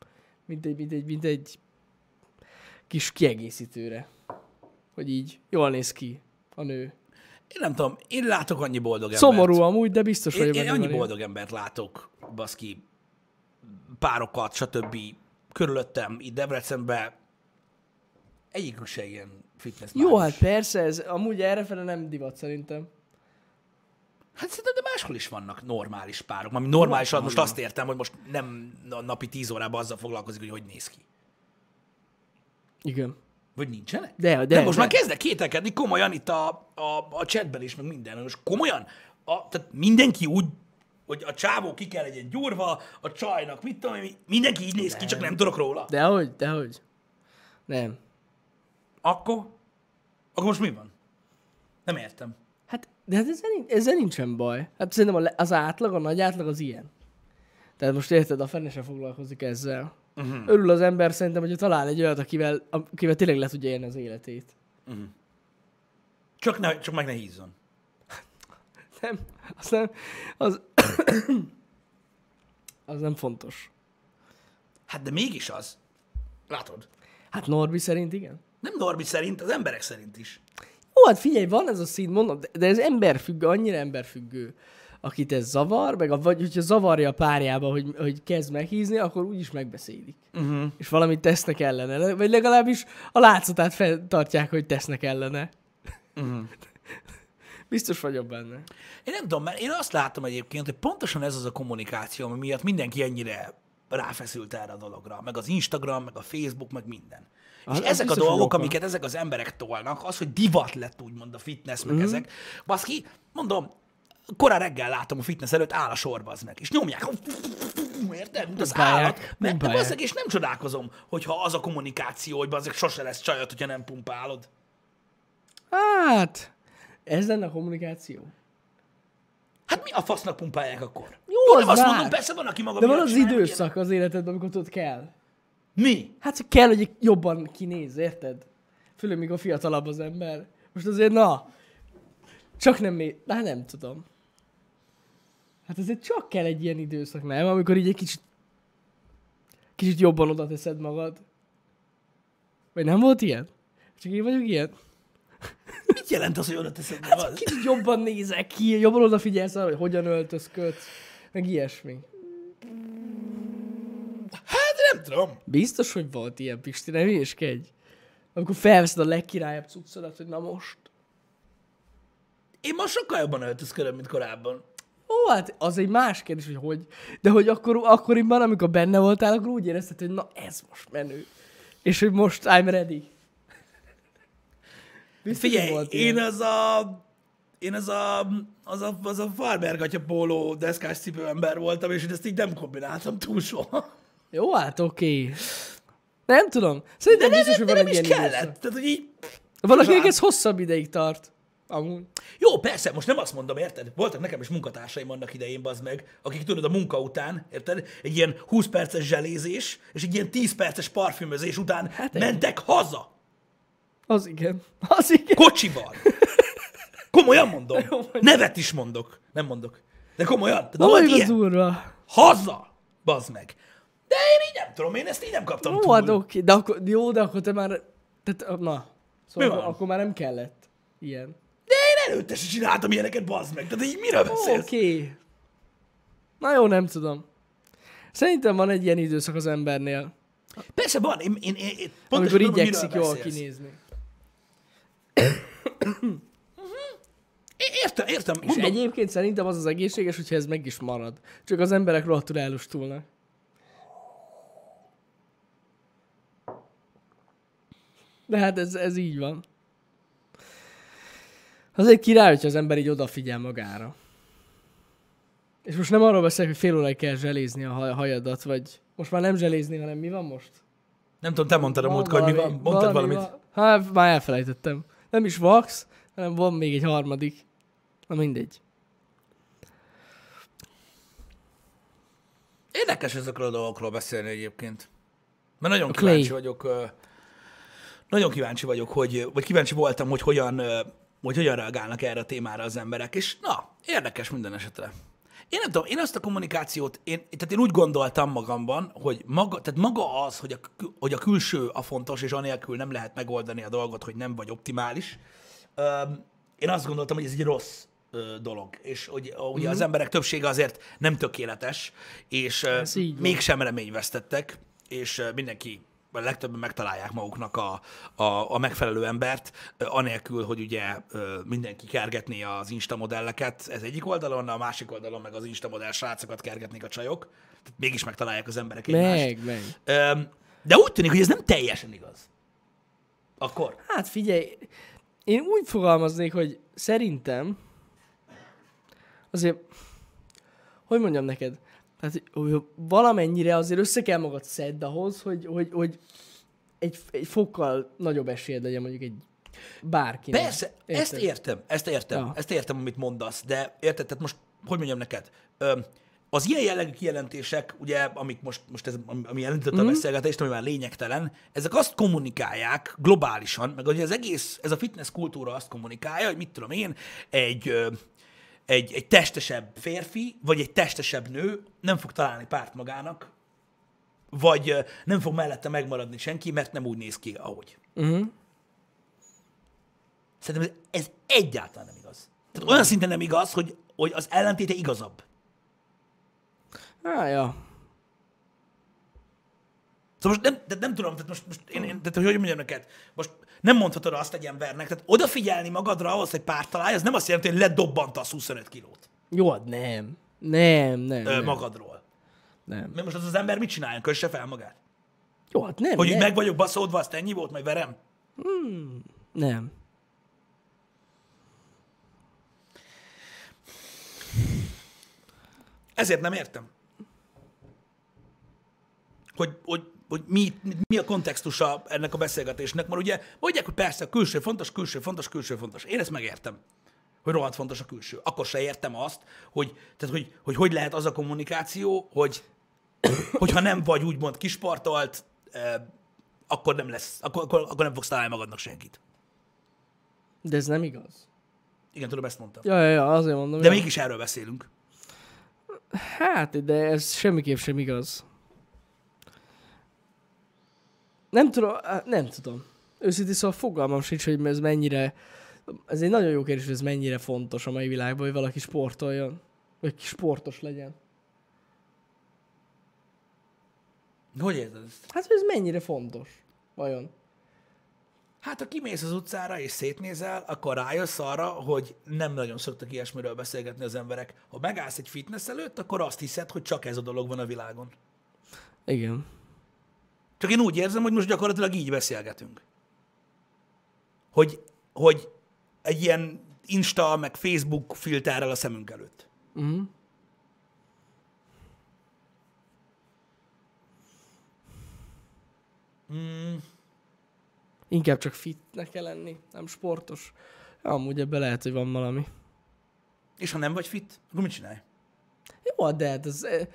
mint egy, mint egy, mint egy kis kiegészítőre. Hogy így jól néz ki a nő. Én nem tudom, én látok annyi boldog embert. Szomorú amúgy, de biztos Én, vagyok én benne, annyi van boldog embert látok, baszki, párokat, stb. körülöttem, itt Debrecenben. Egyikük se ilyen fitness Jó, hát persze, ez amúgy errefele nem divat szerintem. Hát szerintem, de máshol is vannak normális párok. Ami normális, most azt értem, hogy most nem a napi 10 órában azzal foglalkozik, hogy hogy néz ki. Igen. Vagy nincsenek? De, de, De most de. már kezdek kételkedni komolyan itt a, a, a chatben is, meg minden. Most komolyan, a, tehát mindenki úgy, hogy a csávó ki kell legyen gyúrva, a csajnak, mit tudom mindenki így néz ki, csak nem tudok róla. Dehogy, dehogy. Nem. Akkor? Akkor most mi van? Nem értem. De hát ezzel, nincs, ezzel nincsen baj. Hát szerintem az átlag, a nagy átlag az ilyen. Tehát most érted, a fene se foglalkozik ezzel. Uh-huh. Örül az ember szerintem, hogyha talál egy olyat, akivel, akivel tényleg le tudja élni az életét. Csak, ne, csak meg ne hízzon. Nem, az nem, az, az nem fontos. Hát de mégis az. Látod? Hát Norbi szerint igen. Nem Norbi szerint, az emberek szerint is. Hát figyelj, van ez a szín, mondom, de- ez emberfüggő, annyira emberfüggő, akit ez zavar, meg a, vagy hogyha zavarja a párjába, hogy, hogy kezd meghízni, akkor úgyis megbeszélik. Uh-huh. És valamit tesznek ellene. Vagy legalábbis a látszatát fenntartják, hogy tesznek ellene. Uh-huh. Biztos vagyok benne. Én nem tudom, mert én azt látom egyébként, hogy pontosan ez az a kommunikáció, ami miatt mindenki ennyire ráfeszült erre a dologra. Meg az Instagram, meg a Facebook, meg minden. Az- és ezek a dolgok, amiket ezek az emberek tolnak, az, hogy divat lett úgymond a fitness, meg mm-hmm. ezek. Baszki, mondom, korán reggel látom a fitness előtt, áll a sorba az meg, és nyomják. Érted? Mint az Pumpálják, állat. Mert pumpálják. bazzeg, és nem csodálkozom, hogyha az a kommunikáció, hogy bazzeg sose lesz csajot, hogyha nem pumpálod. Hát, ez lenne a kommunikáció. Hát mi a fasznak pumpálják akkor? Jó, nem az azt más. mondom, persze van, aki maga De van az időszak az életedben, amikor tudod kell. Mi? Hát hogy kell, hogy jobban kinéz, érted? Főleg, mikor fiatalabb az ember. Most azért, na, csak nem még, hát nem tudom. Hát azért csak kell egy ilyen időszak, nem? Amikor így egy kicsit, kicsit jobban oda teszed magad. Vagy nem volt ilyen? Csak én vagyok ilyen? Mit jelent az, hogy oda teszed magad? Kicsit jobban nézek ki, jobban odafigyelsz arra, hogy hogyan öltözködsz, meg ilyesmi. Nem tudom. Biztos, hogy volt ilyen, Pisti, nem hülyeskedj. Amikor felveszed a legkirályabb cuccodat, hogy na most. Én most sokkal jobban öltözködöm, mint korábban. Ó, hát az egy más kérdés, hogy hogy. De hogy akkor, akkoriban, amikor benne voltál, akkor úgy érezted, hogy na ez most menő. És hogy most I'm ready. Biztos, Figyelj, volt én ilyen. az a... Én az a, az a, az a farmergatya póló deszkás cipő ember voltam, és ezt így nem kombináltam túl soha. Jó, hát oké. Okay. Nem tudom. Szerintem De, biztos, de, hogy de van nem egy is ilyen kellett. időszak. Tehát, hogy így... Valakinek ez hosszabb ideig tart. Amúgy. Jó, persze, most nem azt mondom, érted? Voltak nekem is munkatársaim annak idején, bazd meg, akik tudod a munka után, érted? Egy ilyen 20 perces zselézés, és egy ilyen 10 perces parfümözés után hát mentek haza. Az igen. Az igen. Kocsival. Komolyan mondom. Jó, Nevet is mondok. Nem mondok. De komolyan. Volt Olyan az ilyen. Haza. Bazd meg. De én így nem tudom, én ezt így nem kaptam Jó, túl. hát oké. De akkor, jó, de akkor te már... Tehát, na. Szóval akkor, akkor már nem kellett ilyen. De én előtte sem csináltam ilyeneket, bazd meg. Tehát így miről beszélsz? Oké. Okay. Na jó, nem tudom. Szerintem van egy ilyen időszak az embernél, Persze van, én, én, én, én pontosan amikor igyekszik jól beszélsz. kinézni. Értem, értem. És Mondom, egyébként szerintem az az egészséges, hogyha ez meg is marad. Csak az emberek rohadtul elustulnak. De hát ez, ez így van. Azért király, hogyha az ember így odafigyel magára. És most nem arról beszélek, hogy fél óráig kell zselézni a haj- hajadat, vagy Most már nem zselézni, hanem mi van most? Nem tudom, te mondtad a múltkor, hogy mi van. valami- Mondtad valami valamit. van. Hát, már elfelejtettem. Nem is Vax, hanem van még egy harmadik. Na mindegy. Érdekes ezekről a dolgokról beszélni egyébként. Mert nagyon A kíváncsi Clay. vagyok, nagyon kíváncsi vagyok, hogy, vagy kíváncsi voltam, hogy hogyan, hogy hogyan reagálnak erre a témára az emberek, és na, érdekes minden esetre. Én nem tudom, én azt a kommunikációt, én, tehát én úgy gondoltam magamban, hogy maga, tehát maga az, hogy a, hogy a külső a fontos, és anélkül nem lehet megoldani a dolgot, hogy nem vagy optimális. Öm, én azt gondoltam, hogy ez egy rossz ö, dolog, és hogy ugye az emberek többsége azért nem tökéletes, és ö, mégsem reményvesztettek, és ö, mindenki, a legtöbben megtalálják maguknak a, a, a megfelelő embert, anélkül, hogy ugye mindenki kergetné az Insta modelleket, ez egyik oldalon, a másik oldalon meg az Insta modell srácokat kergetnék a csajok, tehát mégis megtalálják az emberek egymást. Meg, meg. De úgy tűnik, hogy ez nem teljesen igaz. Akkor. Hát figyelj, én úgy fogalmaznék, hogy szerintem azért, hogy mondjam neked, tehát hogy valamennyire azért össze kell magad szedd ahhoz, hogy, hogy, hogy egy, egy fokkal nagyobb esélyed legyen mondjuk egy bárkinek. Persze, ezt értem, ezt értem, Ja. ezt értem, amit mondasz, de érted, tehát most, hogy mondjam neked, Öm, az ilyen jellegű kijelentések, ugye, amik most, most ez, ami elindította Mhm. a beszélgetést, ami már lényegtelen, ezek azt kommunikálják globálisan, meg ugye az egész, ez a fitness kultúra azt kommunikálja, hogy mit tudom én, egy, egy, egy testesebb férfi, vagy egy testesebb nő nem fog találni párt magának, vagy nem fog mellette megmaradni senki, mert nem úgy néz ki, ahogy. Uh-huh. Szerintem ez, ez egyáltalán nem igaz. Tehát olyan szinten nem igaz, hogy, hogy az ellentéte igazabb. Á, ja. Szóval most nem, tehát nem tudom, tehát most, most én, én, tehát hogy mondjam neked, most nem mondhatod azt egy embernek, tehát odafigyelni magadra ahhoz, hogy párt találj, az nem azt jelenti, hogy ledobbantasz 25 kilót Jó, hát nem. Nem, nem, ö, nem. magadról. nem. Mert most az az ember mit csináljon? Kösse fel magát? Jó, hát nem. Hogy nem. meg vagyok baszódva, azt ennyi volt, majd verem? Nem. Ezért nem értem. Hogy, hogy, hogy mi, mi a kontextusa ennek a beszélgetésnek, mert ugye mondják, hogy persze külső fontos, külső fontos, külső fontos. Én ezt megértem, hogy rohadt fontos a külső. Akkor se értem azt, hogy tehát, hogy, hogy, hogy lehet az a kommunikáció, hogy hogyha nem vagy úgymond kisportolt, eh, akkor nem lesz, akkor, akkor, akkor nem fogsz találni magadnak senkit. De ez nem igaz. Igen, tudom, ezt mondtam. Ja, ja, ja, azért mondom. De ja. mégis erről beszélünk. Hát, de ez semmiképp sem igaz. Nem tudom, nem tudom. Őszintén szóval fogalmam sincs, hogy ez mennyire... Ez egy nagyon jó kérdés, hogy ez mennyire fontos a mai világban, hogy valaki sportoljon. Vagy sportos legyen. Hogy érzed ezt? Hát, hogy ez mennyire fontos. Vajon? Hát, ha kimész az utcára és szétnézel, akkor rájössz arra, hogy nem nagyon szoktak ilyesmiről beszélgetni az emberek. Ha megállsz egy fitness előtt, akkor azt hiszed, hogy csak ez a dolog van a világon. Igen. Csak én úgy érzem, hogy most gyakorlatilag így beszélgetünk. Hogy, hogy egy ilyen Insta, meg Facebook filterrel a szemünk előtt. Uh-huh. Mm, Inkább csak fitnek kell lenni, nem sportos. Amúgy ebben lehet, hogy van valami. és ha nem vagy fit, akkor mit csinálj? Jó, de hát ez... eh,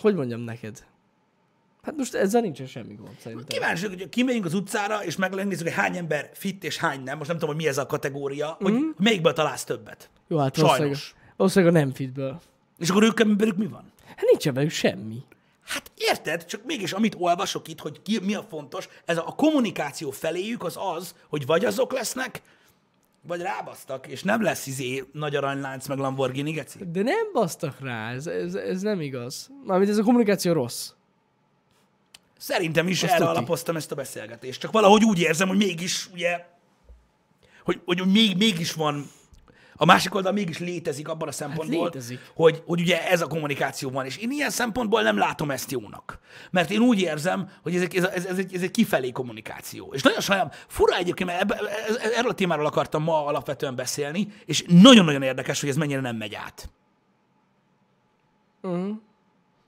Hogy mondjam neked? Hát most ezzel nincsen semmi gond szerintem. Kíváncsi, hogy kimegyünk az utcára, és megnézzük, hogy hány ember fit és hány nem. Most nem tudom, hogy mi ez a kategória, hogy Mhm. melyikből találsz többet. Jó, hát Sajnos. valószínűleg a nem fitből. És akkor ők emberük mi van? Hát nincsen velük semmi. Hát érted, csak mégis amit olvasok itt, hogy ki, mi a fontos, ez a, a kommunikáció feléjük az az, hogy vagy azok lesznek, vagy rábasztak, és nem lesz izé nagy aranylánc meg Lamborghini, geci. De nem basztak rá, ez, ez, ez nem igaz. Mármint ez a kommunikáció rossz. Szerintem is Azt erre tuti. alapoztam ezt a beszélgetést. Csak valahogy úgy érzem, hogy mégis, ugye, hogy, hogy még, mégis van, a másik oldal mégis létezik abban a szempontból, létezik. hogy, hogy ugye ez a kommunikáció van, és én ilyen szempontból nem látom ezt jónak. Mert én úgy érzem, hogy ez, ez, ez, ez, egy, ez egy kifelé kommunikáció. És nagyon sajnálom, fura egyébként, mert ebbe, ez, erről a témáról akartam ma alapvetően beszélni, és nagyon-nagyon érdekes, hogy ez mennyire nem megy át. Uh-huh.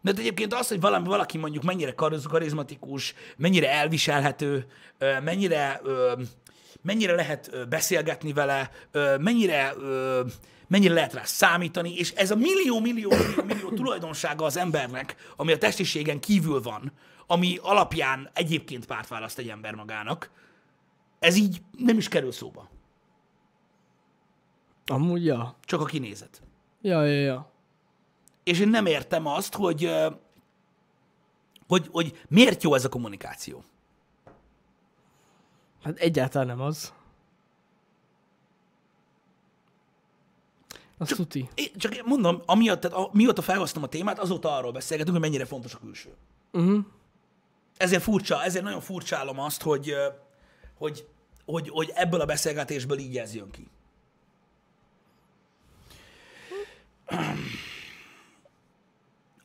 Hát egyébként az, hogy valami, valaki mondjuk mennyire kariz- karizmatikus, mennyire elviselhető, mennyire, mennyire lehet beszélgetni vele, mennyire, mennyire lehet rá számítani, és ez a millió, millió, millió, millió tulajdonsága az embernek, ami a testiségen kívül van, ami alapján egyébként párt választ egy ember magának, ez így nem is kerül szóba. Amúgy, ja. Csak a kinézet. Ja, ja, ja. És én nem értem azt, hogy, hogy, hogy miért jó ez a kommunikáció. Hát egyáltalán nem az. Azt tuti. Én csak mondom, amiatt, tehát a, mióta felhoztam a témát, azóta arról beszélgetünk, hogy mennyire fontos a külső. Uh-huh. Ezért furcsa, ezért nagyon furcsálom azt, hogy, hogy, hogy, hogy ebből a beszélgetésből így ez jön ki.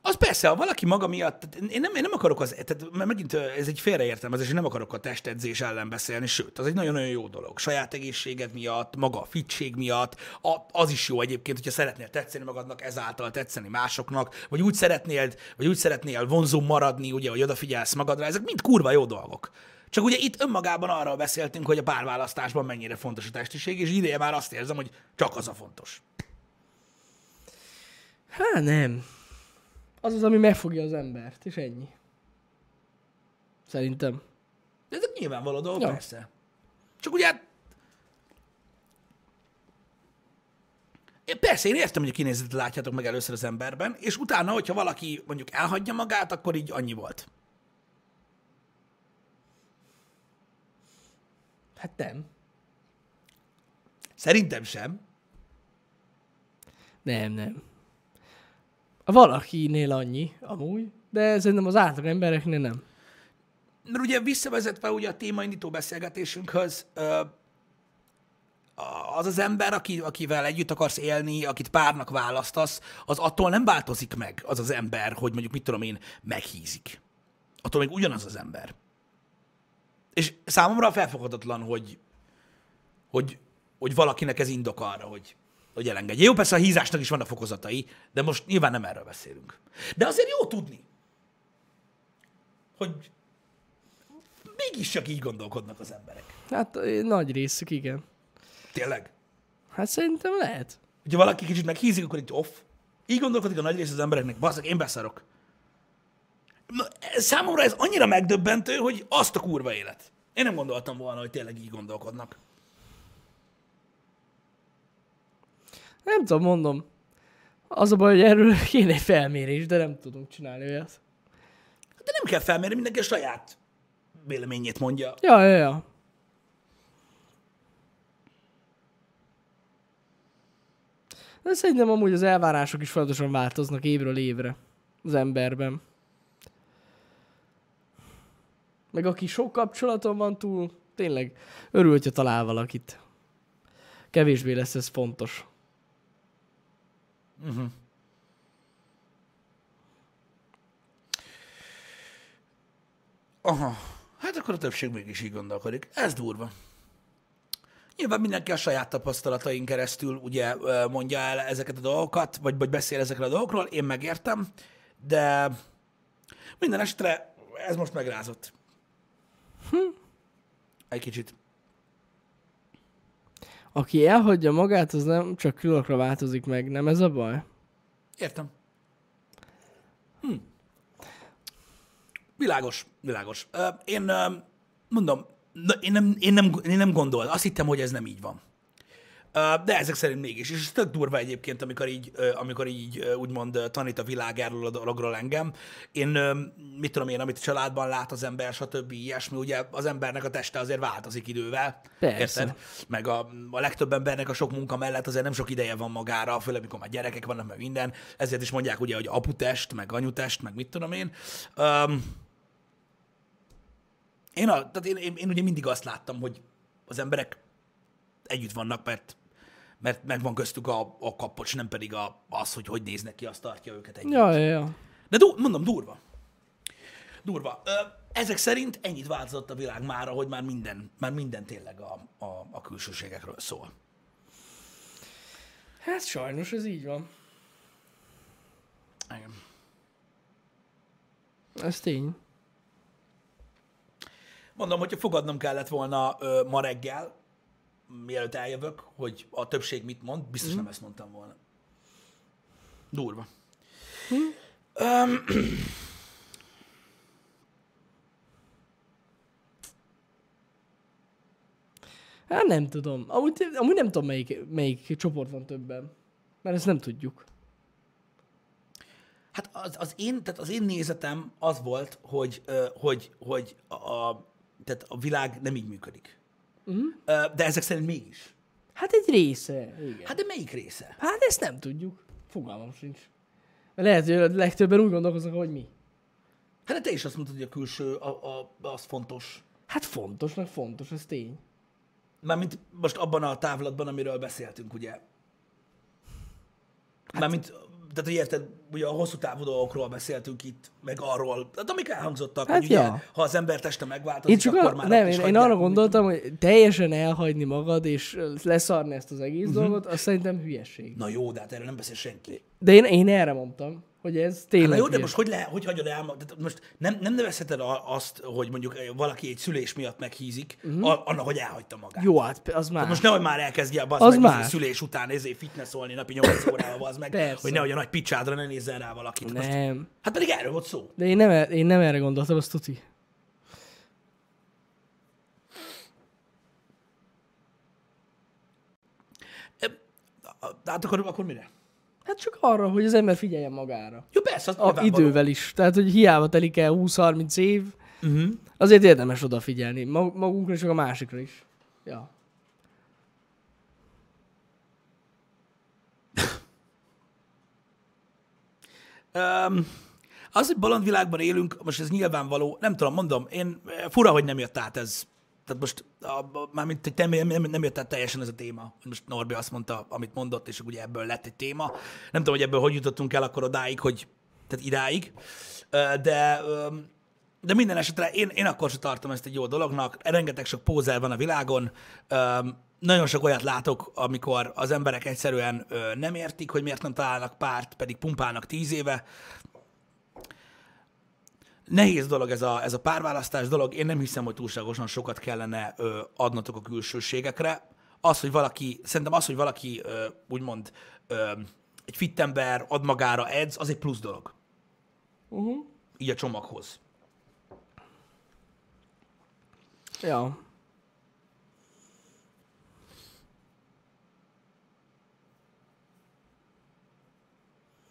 Az persze, ha valaki maga miatt, én nem, én nem akarok az, tehát mert megint ez egy félreértelmezés, én nem akarok a testedzés ellen beszélni, sőt, az egy nagyon-nagyon jó dolog. Saját egészséged miatt, maga a fitség miatt, a, az is jó egyébként, hogyha szeretnél tetszeni magadnak, ezáltal tetszeni másoknak, vagy úgy szeretnél, vagy úgy szeretnél vonzó maradni, ugye, hogy odafigyelsz magadra, ezek mind kurva jó dolgok. Csak ugye itt önmagában arról beszéltünk, hogy a párválasztásban mennyire fontos a testiség, és ideje már azt érzem, hogy csak az a fontos. Hát nem. Az az, ami megfogja az embert, és ennyi. Szerintem. De ezek nyilvánvaló dolgok, Ja. persze. Csak ugye hát... Én persze, én értem, hogy a kinézetet látjátok meg először az emberben, és utána, hogyha valaki mondjuk elhagyja magát, akkor így annyi volt. Hát nem. Szerintem sem. Nem, nem. Valakinél annyi, amúgy, de szerintem az átlag embereknél nem. Mert ugye visszavezetve ugye a témaindító beszélgetésünkhöz, az az ember, aki, akivel együtt akarsz élni, akit párnak választasz, az attól nem változik meg az az ember, hogy mondjuk mit tudom én, meghízik. Attól még ugyanaz az ember. És számomra felfoghatatlan, hogy, hogy, hogy valakinek ez indok arra, hogy, hogy elengedje. Jó, persze a hízásnak is vannak fokozatai, de most nyilván nem erről beszélünk. De azért jó tudni, hogy mégis csak így gondolkodnak az emberek. Hát nagy részük, igen. Tényleg. Hát szerintem lehet. Hogyha valaki kicsit meghízik, akkor így off. Így gondolkodik a nagy rész az embereknek. Basszak, én beszarok. Számomra ez annyira megdöbbentő, hogy azt a kurva élet. Én nem gondoltam volna, hogy tényleg így gondolkodnak. Nem tudom, mondom. Az a baj, hogy erről kéne egy felmérés, de nem tudunk csinálni olyat. De nem kell felmérni, mindenki a saját véleményét mondja. Ja, ja, ja. De szerintem amúgy az elvárások is folyamatosan változnak évről évre az emberben. Meg aki sok kapcsolaton van túl, tényleg örül, hogyha talál valakit. Kevésbé lesz ez fontos. Aha. Hát akkor a többség mégis így gondolkodik. Ez durva. Nyilván mindenki a saját tapasztalatain keresztül ugye mondja el ezeket a dolgokat, vagy, vagy beszél ezekről a dolgokról, én megértem, de minden esetre ez most megrázott. Hm. Egy kicsit. Aki elhagyja magát, az nem csak kilókra változik meg, nem ez a baj? Értem. Hm. Világos, világos. Én mondom, én nem, én, nem, én nem gondol, azt hittem, hogy ez nem így van. De ezek szerint mégis. És ez tök durva egyébként, amikor így, amikor így úgymond tanít a világ erről a dologról engem. Én, mit tudom én, amit a családban lát az ember, stb. ilyesmi, ugye az embernek a teste azért változik idővel. Persze. Érted? Meg a, a legtöbb embernek a sok munka mellett azért nem sok ideje van magára, főleg amikor már gyerekek vannak, meg minden. Ezért is mondják ugye, hogy aputest, meg anyutest, meg mit tudom én. Um, én, a, tehát én, én, én ugye mindig azt láttam, hogy az emberek együtt vannak, mert, mert megvan köztük a, a kapocs, nem pedig a, az, hogy hogy néznek ki, azt tartja őket együtt. Ja, ja, ja. De du- mondom, durva. Durva. Ö, ezek szerint ennyit változott a világ már, hogy már minden, már minden tényleg a, a, a külsőségekről szól. Hát sajnos ez így van. Igen. Ez tény. Mondom, hogyha fogadnom kellett volna ö, ma reggel, mielőtt eljövök, hogy a többség mit mond, biztos nem ezt mondtam volna. Durva. Öm, Hát nem tudom. Amúgy, amúgy nem tudom, melyik, melyik csoport van többen. Mert ezt nem tudjuk. Hát az, az, én, tehát az én nézetem az volt, hogy, hogy, hogy a, tehát a világ nem így működik. Uh-huh. De ezek szerint mégis. Hát egy része. Igen. Hát de melyik része? Hát ezt nem tudjuk. Fogalmam sincs. Lehet, hogy a legtöbben úgy gondolkoznak, hogy mi. Hát de te is azt mondtad, hogy a külső a, a, az fontos. Hát fontos, meg fontos, ez tény. Mármint most abban a távlatban, amiről beszéltünk, ugye. Mármint, tehát hogy érted, ugye a hosszú távú dolgokról beszéltünk itt, meg arról, tehát amik elhangzottak, Hát hogy ugye, ja. ha az ember teste megváltozik, Én csak akkor a, már nem, én, én arra gondoltam, hogy teljesen elhagyni magad, és leszarni ezt az egész uh-huh. dolgot, azt szerintem hülyeség. Na jó, de hát erről nem beszél senki. De én, én erre mondtam, hogy ez tényleg Na jó, de most hogy, le, hogy hagyod el, tehát most nem, nem nevezheted a- azt, hogy mondjuk valaki egy szülés miatt meghízik, uh-huh. annak, hogy elhagyta magát. Jó, hát az már. Most nehogy már elkezdje az, Az meg más. szülés után ezért fitnessolni napi 8 órával, az meg, Persze. hogy nehogy a nagy picsádra ne nézzen rá valakit. Most, Nem. hát pedig erről volt szó. De én nem, e- én nem erre gondoltam, azt tuti. Hát akkor, akkor mire? Hát csak arra, hogy az ember figyeljen magára. Jó, persze, az A idővel is. Tehát, hogy hiába telik el 20-30 év, Uh-huh. azért érdemes odafigyelni. Mag- Magunkra és a másikra is. Ja. Um, az, hogy bolond világban élünk, most ez nyilvánvaló, nem tudom, mondom, én fura, hogy nem jött át ez. Tehát most, a, mármint hogy nem, nem, nem jött át teljesen ez a téma. Most Norbi azt mondta, amit mondott, és ugye ebből lett egy téma. Nem tudom, hogy ebből hogy jutottunk el akkor odáig, hogy, tehát idáig. De, de minden esetre én, én akkor sem tartom ezt egy jó dolognak. Rengeteg sok pózer van a világon. Nagyon sok olyat látok, amikor az emberek egyszerűen nem értik, hogy miért nem találnak párt, pedig pumpálnak tíz éve. Nehéz dolog ez a, ez a párválasztás dolog. Én nem hiszem, hogy túlságosan sokat kellene ö, adnotok a külsőségekre. Az, hogy valaki, szerintem az, hogy valaki ö, úgymond ö, egy fit ember ad magára edz, az egy plusz dolog. Uh-huh. Így a csomaghoz. Ja.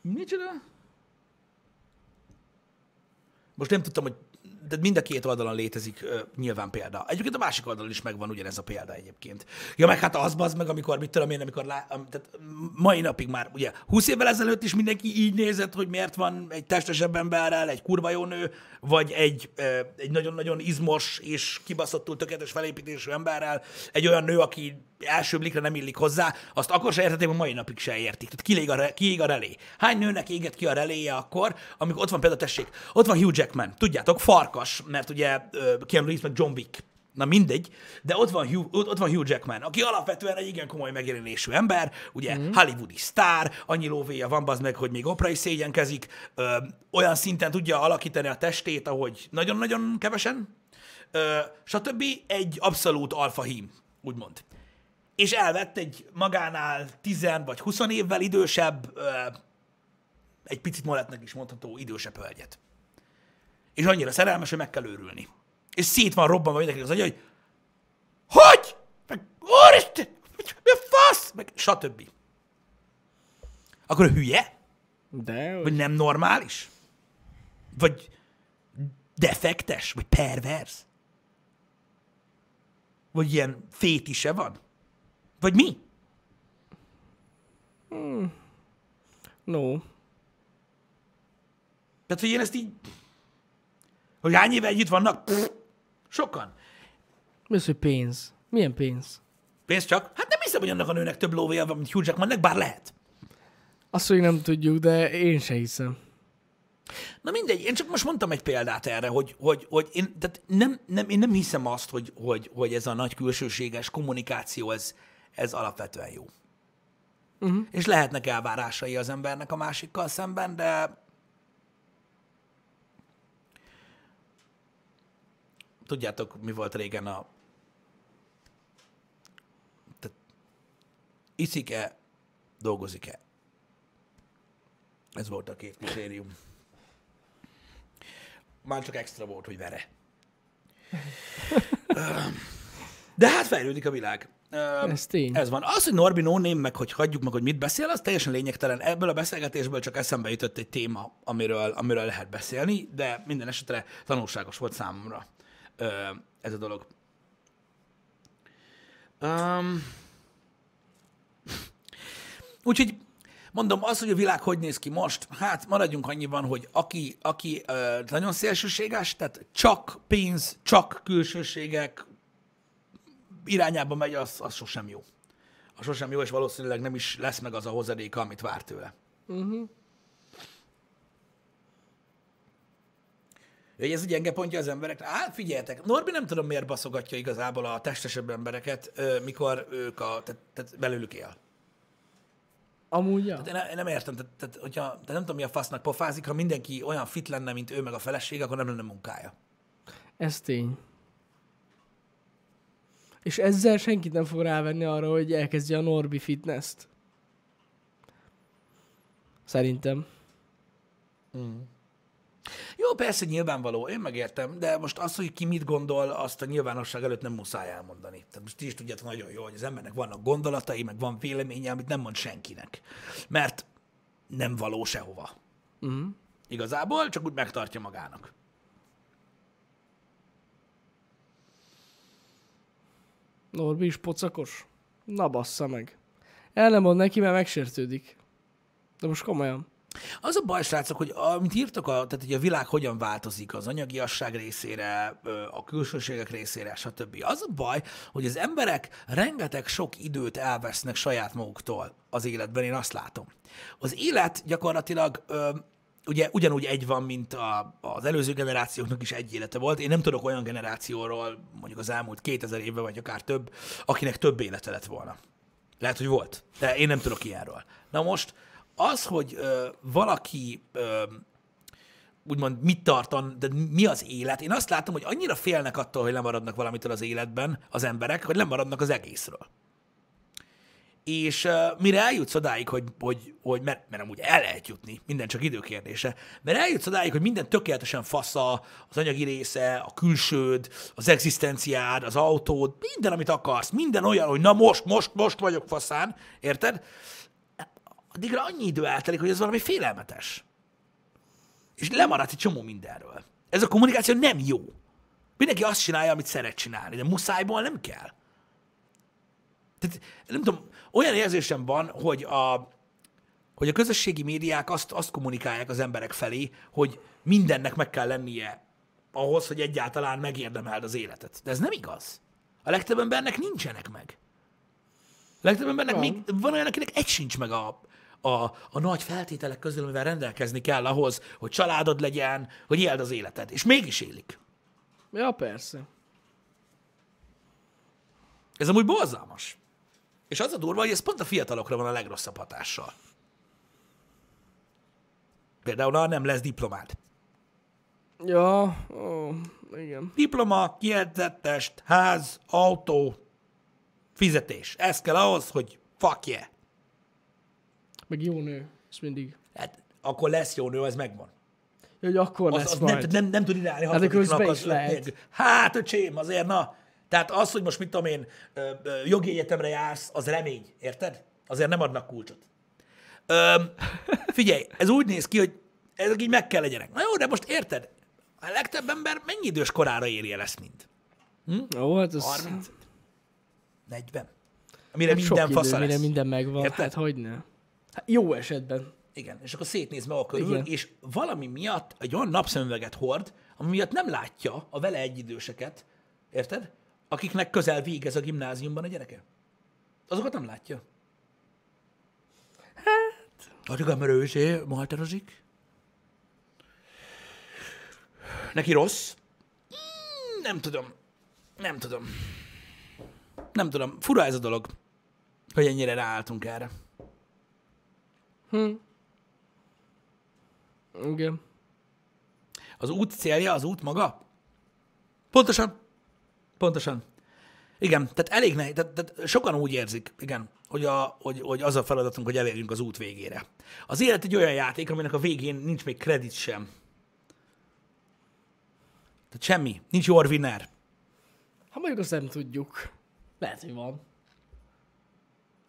Micsoda? Most nem tudtam, hogy de mind a két oldalon létezik uh, nyilván példa. Egyébként a másik oldalon is megvan ugyanez a példa egyébként. Ja, meg hát az bazd meg, amikor, mit tudom én, amikor lá, tehát mai napig már, ugye, 20 évvel ezelőtt is mindenki így nézett, hogy miért van egy testesebb emberrel, egy kurva jó nő, vagy egy, uh, egy nagyon-nagyon izmos és kibaszottul tökéletes felépítésű emberrel, egy olyan nő, aki első blikre nem illik hozzá, azt akkor se értették, hogy mai napig se értik. Tehát kilég a, re, kiég a relé. Hány nőnek éget ki a reléje akkor, amikor ott van például, tessék, ott van Hugh Jackman, tudjátok, farkas, mert ugye Keanu Reeves meg John Wick. Na mindegy, de ott van, Hugh, ott van Hugh Jackman, aki alapvetően egy igen komoly megjelenésű ember, ugye mm. hollywoodi sztár, annyi lóvéja van az meg, hogy még Oprah is szégyenkezik, ö, olyan szinten tudja alakítani a testét, ahogy nagyon-nagyon kevesen, ö, stb. Egy abszolút alfa hím, úgymond és elvett egy magánál 10 vagy 20 évvel idősebb, egy picit molettnek is mondható idősebb hölgyet. És annyira szerelmes, hogy meg kell őrülni. És szét van robbanva mindenki az agya, hogy hogy? Meg, úristen, mi a fasz? Meg stb. Akkor ő hülye? De, Vagy nem normális? Vagy defektes? Vagy pervers? Vagy ilyen fétise van? Vagy mi? no. Tehát, hogy én ezt így... Hogy hány éve együtt vannak? Pff, sokan. Mi az, hogy pénz? Milyen pénz? Pénz csak? Hát nem hiszem, hogy annak a nőnek több lóvéja van, mint Hugh Jackmannek, bár lehet. Azt, hogy nem tudjuk, de én se hiszem. Na mindegy, én csak most mondtam egy példát erre, hogy, hogy, hogy én, tehát nem, nem, én nem hiszem azt, hogy, hogy, hogy ez a nagy külsőséges kommunikáció, ez, ez alapvetően jó. Uh-huh. És lehetnek elvárásai az embernek a másikkal szemben, de tudjátok, mi volt régen a... Tehát iszik-e, dolgozik-e? Ez volt a két kritérium. Már csak extra volt, hogy vere. De hát fejlődik a világ. Ez tény. Ez van. Az, hogy Norbi no name, meg hogy hagyjuk meg, hogy mit beszél, az teljesen lényegtelen. Ebből a beszélgetésből csak eszembe jutott egy téma, amiről, amiről lehet beszélni, de minden esetre tanulságos volt számomra ez a dolog. Um, úgyhogy mondom, az, hogy a világ hogy néz ki most, hát maradjunk annyiban, hogy aki, aki ö, nagyon szélsőséges, tehát csak pénz, csak külsőségek, irányába megy, az, az sosem jó. Az sosem jó, és valószínűleg nem is lesz meg az a hozadéka, amit vár tőle. Uh-huh. Hogy ez gyenge pontja az embereknek. Hát figyeljetek, Norbi nem tudom miért baszogatja igazából a testesebb embereket, mikor ők a, tehát, tehát belőlük él. Amúgy, ja. De ne, nem értem, tehát, tehát, hogyha, tehát nem tudom, mi a fasznak pofázik, ha mindenki olyan fit lenne, mint ő meg a feleség, akkor nem lenne munkája. Ez tény. És ezzel senkit nem fog rávenni arra, hogy elkezdje a Norbi fitness-t. Szerintem. Jó, persze, nyilvánvaló, én megértem, de most az, hogy ki mit gondol, azt a nyilvánosság előtt nem muszáj elmondani. Tehát most ti is tudjátok nagyon jó, hogy az embernek vannak gondolatai, meg van véleménye, amit nem mond senkinek. Mert nem való sehova. Uh-huh. Igazából csak úgy megtartja magának. Norbi is pocakos? Na bassza meg. El nem mond neki, mert megsértődik. De most komolyan. Az a baj, srácok, hogy amit írtok, a, tehát hogy a világ hogyan változik az anyagiasság részére, a külsőségek részére, stb. Az a baj, hogy az emberek rengeteg sok időt elvesznek saját maguktól az életben, én azt látom. Az élet gyakorlatilag ugye ugyanúgy egy van, mint a, az előző generációknak is egy élete volt. Én nem tudok olyan generációról, mondjuk az elmúlt 2000 évben, vagy akár több, akinek több élete lett volna. Lehet, hogy volt, de én nem tudok ilyenről. Na most az, hogy ö, valaki ö, úgymond mit tartan, de mi az élet, én azt látom, hogy annyira félnek attól, hogy lemaradnak valamitől az életben az emberek, hogy lemaradnak az egészről. És uh, mire eljutsz odáig, hogy, hogy, hogy mert, mert amúgy el lehet jutni, minden csak időkérdése, mert eljutsz odáig, hogy minden tökéletesen fasza, az anyagi része, a külsőd, az egzisztenciád, az autód, minden, amit akarsz, minden olyan, hogy na most, most, most vagyok faszán, érted? Addigra annyi idő eltelik, hogy ez valami félelmetes. És lemaradsz egy csomó mindenről. Ez a kommunikáció nem jó. Mindenki azt csinálja, amit szeret csinálni, de muszájból nem kell. Tehát nem tudom, olyan érzésem van, hogy a, hogy a közösségi médiák azt, azt kommunikálják az emberek felé, hogy mindennek meg kell lennie ahhoz, hogy egyáltalán megérdemeld az életet. De ez nem igaz. A legtöbb embernek nincsenek meg. A legtöbb embernek Van. még van olyan, akinek egy sincs meg a, a, a nagy feltételek közül, amivel rendelkezni kell ahhoz, hogy családod legyen, hogy éld az életed. És mégis élik. Ja, persze. Ez amúgy borzalmas. És az a durva, hogy ez pont a fiatalokra van a legrosszabb hatással. Például, ha nem lesz diplomád. Ja, ó, igen. Diploma, kiedzett test, ház, autó, fizetés. Ez kell ahhoz, hogy fuck yeah. Meg jó nő. Ez mindig. Hát, akkor lesz jó nő, ez megvan. Ja, hogy akkor Az, lesz az nem, majd. nem, nem tud irányni Hát közben is az lehet. Hát, öcsém, azért na. Tehát az, hogy most mit tudom én, jogi egyetemre jársz, az remény, érted? Azért nem adnak kulcsot. Öm, figyelj, ez úgy néz ki, hogy ezek így meg kell legyenek. Na jó, de most érted? A legtöbb ember mennyi idős korára éri el ezt mind? Ó, hát az 30? 40? Amire hát minden idő, mire lesz. minden megvan. Érted? Hát hogyne. Hát jó esetben. Igen, és akkor szétnéz maga körül, Igen. és valami miatt egy olyan napszemüveget hord, ami miatt nem látja a vele egyidőseket, érted? Akiknek közel végez a gimnáziumban a gyereke. Azokat nem látja. Hát... Addig a merőzé malterozik. Neki rossz? Mm, Nem tudom. Nem tudom. Nem tudom. Fura ez a dolog, hogy ennyire ráálltunk erre. Igen. Az út célja, az út maga? Pontosan. Pontosan. Igen, tehát elég nehéz, tehát, tehát sokan úgy érzik, igen, hogy, a, hogy, hogy az a feladatunk, hogy elérjünk az út végére. Az élet egy olyan játék, aminek a végén nincs még kredit sem. Tehát semmi, nincs your winner. Ha mondjuk azt nem tudjuk. Lehet, hogy van.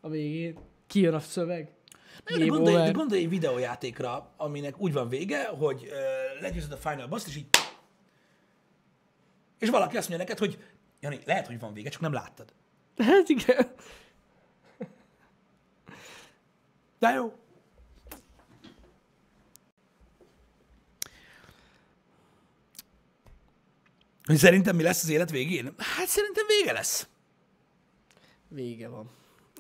A végén. Kijön a szöveg. Na, de gondolj, de gondolj egy videójátékra, aminek úgy van vége, hogy uh, legyőzöd a final boss és így... És valaki azt mondja neked, hogy Jani, lehet, hogy van vége, csak nem láttad. Hát igen. De jó. Hogy szerintem mi lesz az élet végén? Hát szerintem vége lesz. Vége van.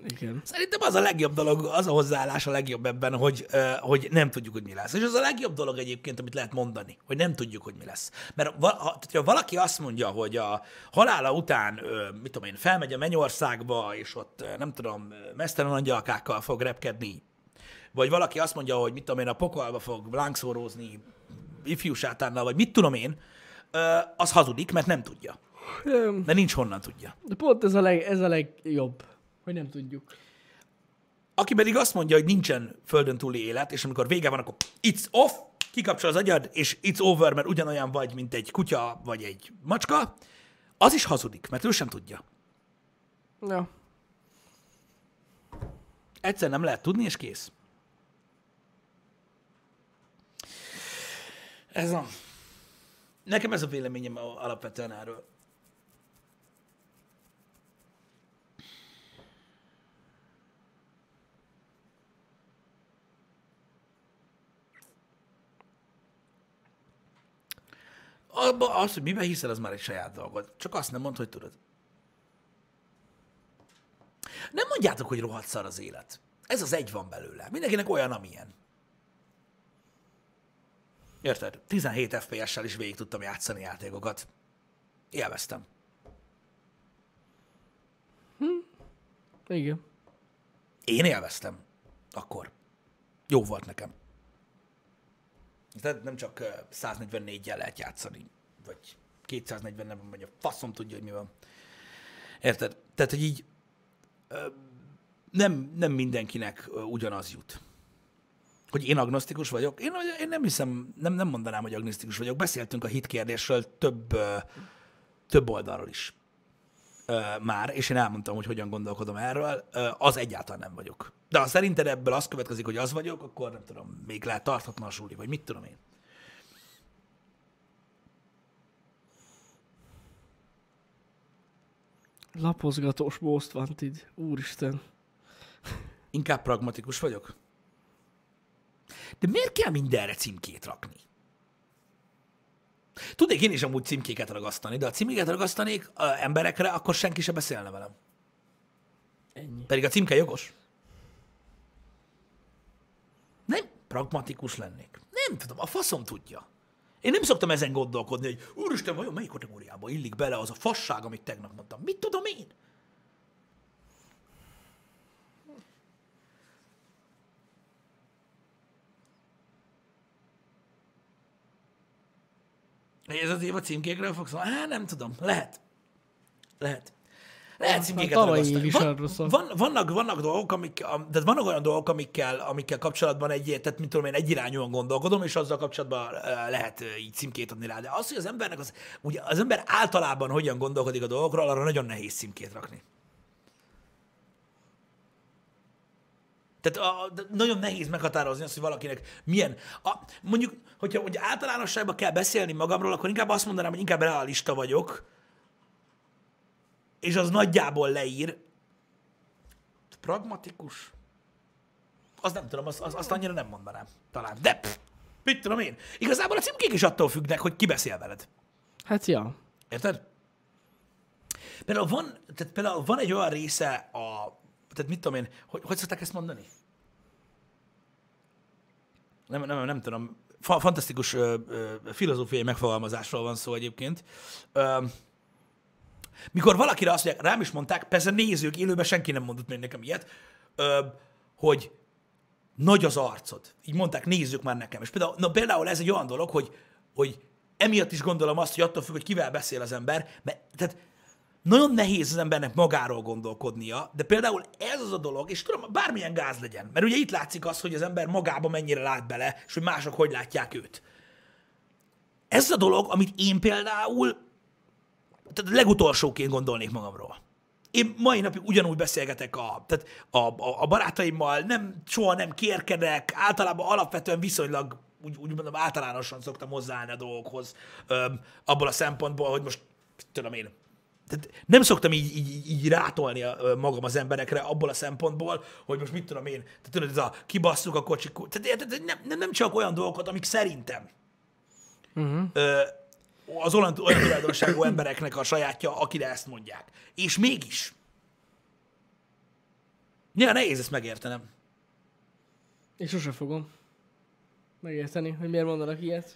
Igen. Szerintem az a legjobb dolog, az a hozzáállás a legjobb ebben, hogy, hogy nem tudjuk, hogy mi lesz. És az a legjobb dolog egyébként, amit lehet mondani, hogy nem tudjuk, hogy mi lesz. Mert ha, ha valaki azt mondja, hogy a halála után, mit tudom én, felmegy a mennyországba, és ott, nem tudom, mesztelen angyalkákkal fog repkedni, vagy valaki azt mondja, hogy mit tudom én, a pokolba fog lángszórózni ifjú sátánnal, vagy mit tudom én, az hazudik, mert nem tudja. Mert nincs honnan tudja. De pont ez a, leg, ez a legjobb, hogy nem tudjuk. Aki pedig azt mondja, hogy nincsen földön túli élet, és amikor vége van, akkor it's off, kikapcsol az agyad, és it's over, mert ugyanolyan vagy, mint egy kutya vagy egy macska, az is hazudik, mert ő sem tudja. Ja. Egyszer nem lehet tudni, és kész. Ez a... Nekem ez a véleményem a- alapvetően erről. Abba az, hogy miben hiszel, az már egy saját dolgod. Csak azt nem mondd, hogy tudod. Nem mondjátok, hogy rohadt szar az élet. Ez az egy van belőle. Mindenkinek olyan, amilyen. Érted? 17 FPS-sel is végig tudtam játszani játékokat. Élveztem. Igen. Én élveztem. Akkor. Jó volt nekem. Tehát nem csak ö, 144-jel lehet játszani, vagy 240 nem, vagy a faszom tudja, hogy mi van. Érted? Tehát, hogy így nem, nem mindenkinek ugyanaz jut. Hogy én agnosztikus vagyok? Én, én nem hiszem, nem, nem mondanám, hogy agnosztikus vagyok. Beszéltünk a hit kérdésről több, több oldalról is már, és én elmondtam, hogy hogyan gondolkodom erről, az egyáltalán nem vagyok. De ha szerinted ebből az következik, hogy az vagyok, akkor nem tudom, még lehet tarthatna a suli, vagy mit tudom én. Lapozgatós most wanted. Úristen. Inkább pragmatikus vagyok. De miért kell mindenre címkét rakni? Tudnék én is amúgy címkéket ragasztani, de ha címkéket ragasztanék a emberekre, akkor senki se beszélne velem. Ennyi. Pedig a címke jogos. Nem pragmatikus lennék. Nem tudom, a faszom tudja. Én nem szoktam ezen gondolkodni, hogy úristen, vajon melyik kategóriába illik bele az a fasság, amit tegnap mondtam. Mit tudom én? Ez az év a címkékről fog szólni? Hát nem tudom. Lehet. Lehet. Lehet címkéket tavalyi ragasztani. is Van, vannak, vannak dolgok, amik, am- tehát vannak olyan dolgok, amikkel, amikkel kapcsolatban egy, tehát mint tudom én, egyirányúan gondolkodom, és azzal kapcsolatban lehet így címkét adni rá. De az, hogy az embernek az, ugye az ember általában hogyan gondolkodik a dolgokról, arra nagyon nehéz címkét rakni. Tehát a, nagyon nehéz meghatározni azt, hogy valakinek milyen... A, mondjuk, hogyha hogy általánosságban kell beszélni magamról, akkor inkább azt mondanám, hogy inkább realista vagyok, és az nagyjából leír. Pragmatikus? Az nem tudom, azt, az, azt annyira nem mondanám. Talán. De, pff, mit tudom én. Igazából a címkék is attól függnek, hogy ki beszél veled. Hát ja. Érted? Például van, tehát például van egy olyan része a, tehát mit tudom én, hogy, hogy szokták ezt mondani? Nem, nem, nem tudom. Fa, fantasztikus ö, ö, filozófiai megfogalmazásról van szó egyébként. Ö, mikor valakire azt mondják, rám is mondták, persze nézők, élőben senki nem mondott még nekem ilyet, ö, hogy nagy az arcod. Így mondták nézők már nekem. És például, na, például ez egy olyan dolog, hogy, hogy emiatt is gondolom azt, hogy attól függ, hogy kivel beszél az ember, mert tehát nagyon nehéz az embernek magáról gondolkodnia, de például ez az a dolog, és tudom, bármilyen gáz legyen, mert ugye itt látszik az, hogy az ember magába mennyire lát bele, és hogy mások hogy látják őt. Ez a dolog, amit én például tehát legutolsóként gondolnék magamról. Én mai napig ugyanúgy beszélgetek a, tehát a, a, a barátaimmal, nem, soha nem kérkedek, általában alapvetően viszonylag, úgy, úgy mondom, általánosan szoktam hozzáállni a dolgokhoz, öm, abból a szempontból, hogy most, tudom én, tehát nem szoktam így, így, így rátolni a, magam az emberekre abból a szempontból, hogy most mit tudom én, tehát tudod, ez a kibasszuk a kocsikú, tehát, tehát nem, nem, nem csak olyan dolgokat, amik szerintem Uh-huh. ö, az olyan, olyan tulajdonságú embereknek a sajátja, akire ezt mondják. És mégis. Néha nehéz ezt megértenem. És sose fogom megérteni, hogy miért mondanak ilyet.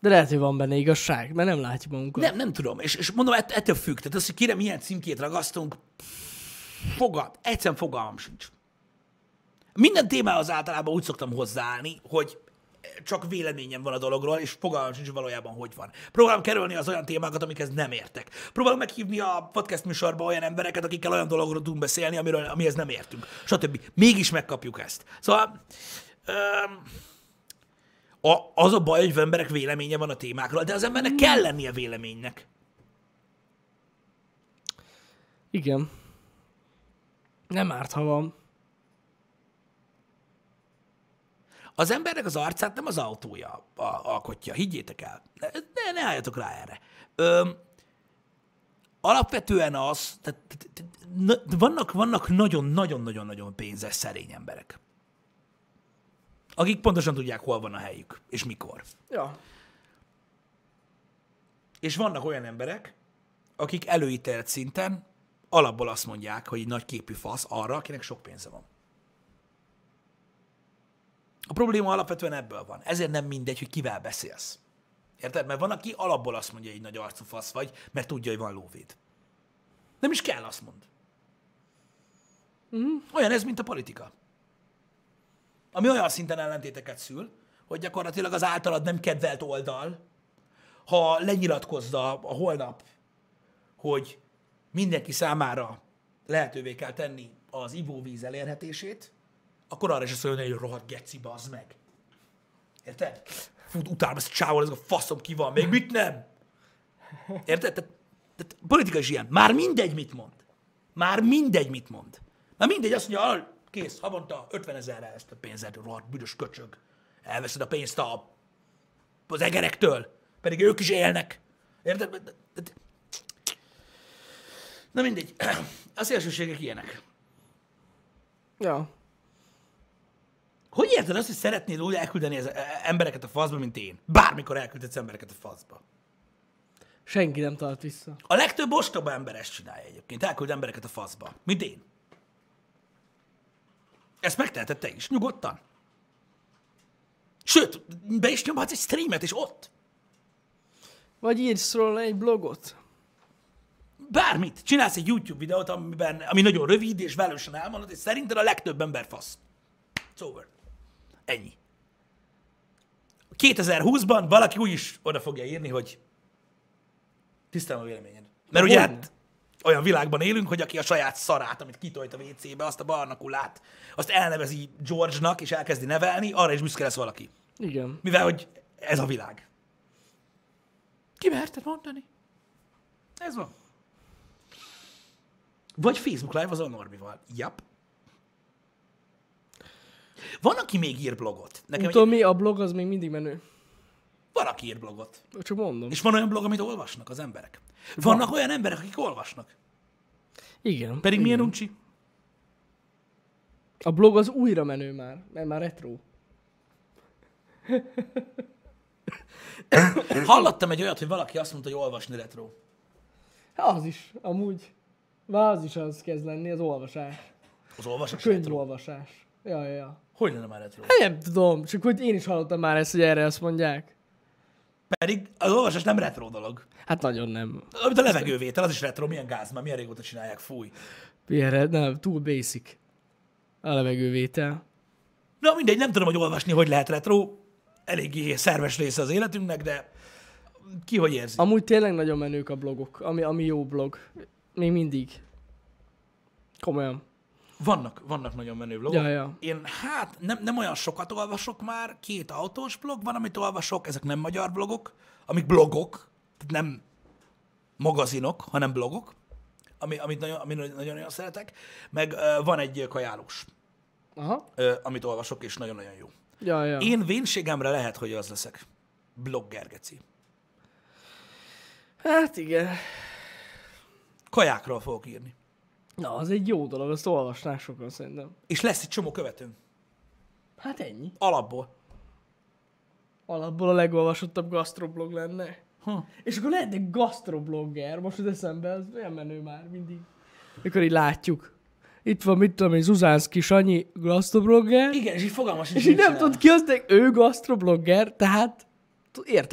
De lehet, hogy van benne igazság, mert nem látjuk magunkat. Nem, nem tudom. És, és mondom, ett, ettől függ. Tehát az, hogy kire milyen címkét ragasztunk, fogal, egyszerűen fogalmam sincs. Minden témához általában úgy szoktam hozzáállni, hogy csak véleményem van a dologról, és fogalmam sincs valójában, hogy van. Próbálom kerülni az olyan témákat, amikhez nem értek. Próbálom meghívni a podcast műsorba olyan embereket, akikkel olyan dologról tudunk beszélni, amiről, amihez nem értünk. Stb. Mégis megkapjuk ezt. Szóval öm, a, az a baj, hogy emberek véleménye van a témákról, de az embernek kell lennie véleménynek. Igen. Nem árt, ha van. Az embernek az arcát nem az autója alkotja, higgyétek el. Ne, ne, álljatok rá erre. Öm, alapvetően az, tehát, tehát, tehát, na- vannak, vannak nagyon-nagyon-nagyon-nagyon pénzes szerény emberek, akik pontosan tudják, hol van a helyük, és mikor. Ja. És vannak olyan emberek, akik előítélt szinten alapból azt mondják, hogy nagy képű fasz arra, akinek sok pénze van. A probléma alapvetően ebből van. Ezért nem mindegy, hogy kivel beszélsz. Érted? Mert van, aki alapból azt mondja, hogy egy nagy arcú fasz vagy, mert tudja, hogy van lóvéd. Nem is kell azt mond. Mm. Olyan ez, mint a politika. Ami olyan szinten ellentéteket szül, hogy gyakorlatilag az általad nem kedvelt oldal, ha lenyilatkozza a holnap, hogy mindenki számára lehetővé kell tenni az ivóvíz elérhetését, akkor arra is azt hogy rohadt geci, bazd meg. Érted? Fut, utálom ezt csávol, ez a faszom ki van, még mit nem? Érted? Tehát, tehát politika is ilyen. Már mindegy, mit mond. Már mindegy, mit mond. Már mindegy, azt mondja, "Ah, kész, havonta 50 ezerre ezt a pénzed, rohadt büdös köcsög. Elveszed a pénzt a, az egerektől, pedig ők is élnek. Érted? Na mindegy. A szélsőségek ilyenek. Ja. Hogy érted azt, hogy szeretnéd úgy elküldeni az embereket a faszba, mint én? Bármikor elküldhetsz embereket a faszba. Senki nem tart vissza. A legtöbb ostoba ember ezt csinálja egyébként. Elküld embereket a faszba. Mint én. Ezt megteheted te is, nyugodtan. Sőt, be is nyomhatsz egy streamet, és ott. Vagy írsz róla egy blogot. Bármit. Csinálsz egy YouTube videót, amiben, ami nagyon rövid, és velősen elmondod, és szerinted a legtöbb ember fasz. It's over. Ennyi. 2020-ban valaki úgy is oda fogja írni, hogy tisztelem a véleményed. Mert ugye hát olyan világban élünk, hogy aki a saját szarát, amit kitolt a WC-be, azt a barna kulát, azt elnevezi George-nak, és elkezdi nevelni, arra is büszke lesz valaki. Igen. Mivel, hogy ez a világ. Ki merted mondani? Ez van. Vagy Facebook Live az a Norbival. Jap. Van, aki még ír blogot. Nekem Tudom egy... mi, a blog az még mindig menő. Van, aki ír blogot. Csak mondom. És van olyan blog, amit olvasnak az emberek. Vannak olyan emberek, akik olvasnak. Igen. Pedig igen. milyen uncsi? A blog az újra menő már, mert már retro. Hallottam egy olyat, hogy valaki azt mondta, hogy olvasni retro. Hát Az is, amúgy. Már az is az kezd lenni, az olvasás. Az olvasás retro. Könyvolvasás. Ja, ja, ja. Hogy lenne már retro? Hát Nem tudom, csak hogy én is hallottam már ezt, hogy erre azt mondják. Pedig az olvasás nem retro dolog. Hát nagyon nem. Amit a levegővétel, az is retro, milyen gáz, már milyen régóta csinálják, fúj. Ilyenre, nem, túl basic. A levegővétel. Na mindegy, nem tudom, hogy olvasni hogy lehet retro. eléggé szerves része az életünknek, de ki hogy érzi. Amúgy tényleg nagyon menők a blogok, ami, ami jó blog. Még mindig. Komolyan. Vannak, vannak nagyon menő blogok. Ja, ja. Én hát nem, nem olyan sokat olvasok már, két autós blog van, amit olvasok, ezek nem magyar blogok, amik blogok, tehát nem magazinok, hanem blogok, ami, amit nagyon, amit nagyon-nagyon szeretek, meg ö, van egy kajálós, Aha. ö, amit olvasok, és nagyon-nagyon jó. Ja, ja. Én vénségemre lehet, hogy az leszek. Blogger, geci. Hát igen. Kajákról fogok írni. Na, az egy jó dolog, azt olvasnák sokan szerintem. És lesz egy csomó követőm. Hát ennyi. Alapból. Alapból a legolvasottabb gastroblog lenne. Ha. És akkor lehetne gastroblogger, most az eszembe, az olyan menő már mindig. Mikor így látjuk. Itt van, mit tudom én, Zuzánszki Sanyi gastroblogger, Igen, és így fogalmas és így nem tudod ki az, de ő gastroblogger, tehát tud- ért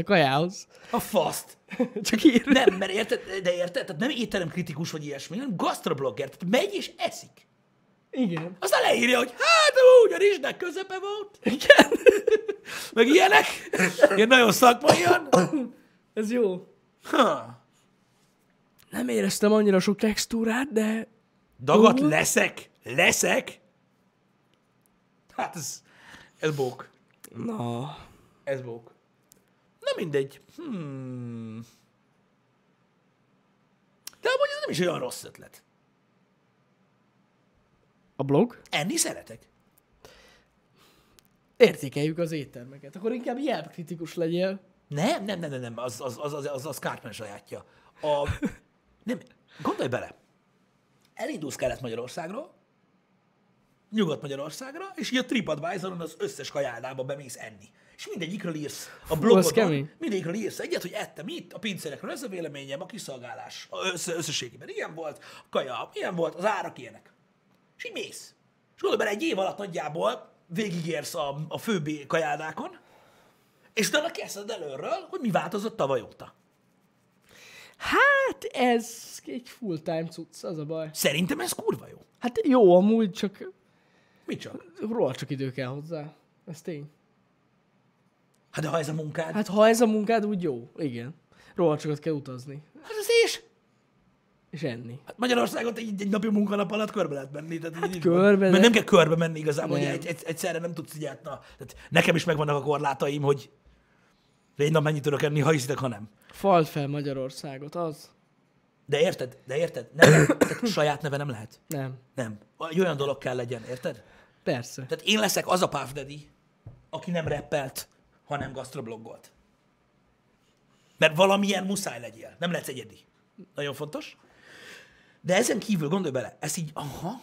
a faszt. Csak ír. Nem, mert érted, de érted? Tehát nem étterem kritikus vagy ilyesmi, hanem gastroblogger. Tehát megy és eszik. Igen. Aztán leírja, hogy hát úgy, a rizsnek közepe volt. Igen. Meg ilyenek. Ilyen nagyon szakmaian. Ez jó. Ha. Nem éreztem annyira sok textúrát, de Dagat Uh. leszek. Leszek. Hát ez, ez bók. na, Ez bók. Na mindegy. Hmm. De amúgy ez nem is olyan rossz ötlet. a blog. Enni szeretek. Értékeljük az éttermeket. Akkor inkább jelpkritikus legyél. Nem, nem, nem, nem, nem. Az, az, az, az, az, az Cartman sajátja. A, nem, gondolj bele. Elindulsz Kelet-Magyarországról, Nyugat-Magyarországra, és így a TripAdvisoron az összes kajáldába bemész enni. És mindegyikről írsz a blogodon, mindegyikről írsz egyet, hogy ettem itt, a pincérekről ez a véleményem, a kiszolgálás össze, összességében ilyen volt, a kaja ilyen volt, az árak ilyenek. És így mész. És gondolj bele, egy év alatt nagyjából végigérsz a, a főbb kajáldákon, és utána kezded előről, hogy mi változott tavaly óta. Hát ez egy full-time cucc, az a baj. Szerintem ez kurva jó. Hát jó, amúgy csak Mit csak? róla csak idő kell hozzá. Ez tény. Hát de ha ez a munkád, hát, ha ez a munkád, úgy jó. Igen. Csak ott kell utazni. hát az is. És enni. Hát Magyarországot egy, egy napi munkanap alatt körbe lehet menni. Tehát hát körbe, Mert de- nem kell körbe menni igazából, Nem. egy, egy, egyszerre nem tudsz így át, na, tehát nekem is megvannak a korlátaim, hogy egy nap mennyit tudok enni, ha hiszitek, ha nem. Fald fel Magyarországot, az? De érted? De érted? Nem, tehát saját neve nem lehet. Nem. Nem. Egy olyan dolog kell legyen, érted? Persze. Tehát én leszek az a Puff Daddy, aki nem reppelt, hanem gastrobloggolt. Mert valamilyen muszáj legyél. Nem lehetsz egyedi. Nagyon fontos. De ezen kívül gondolj bele, ez így, aha,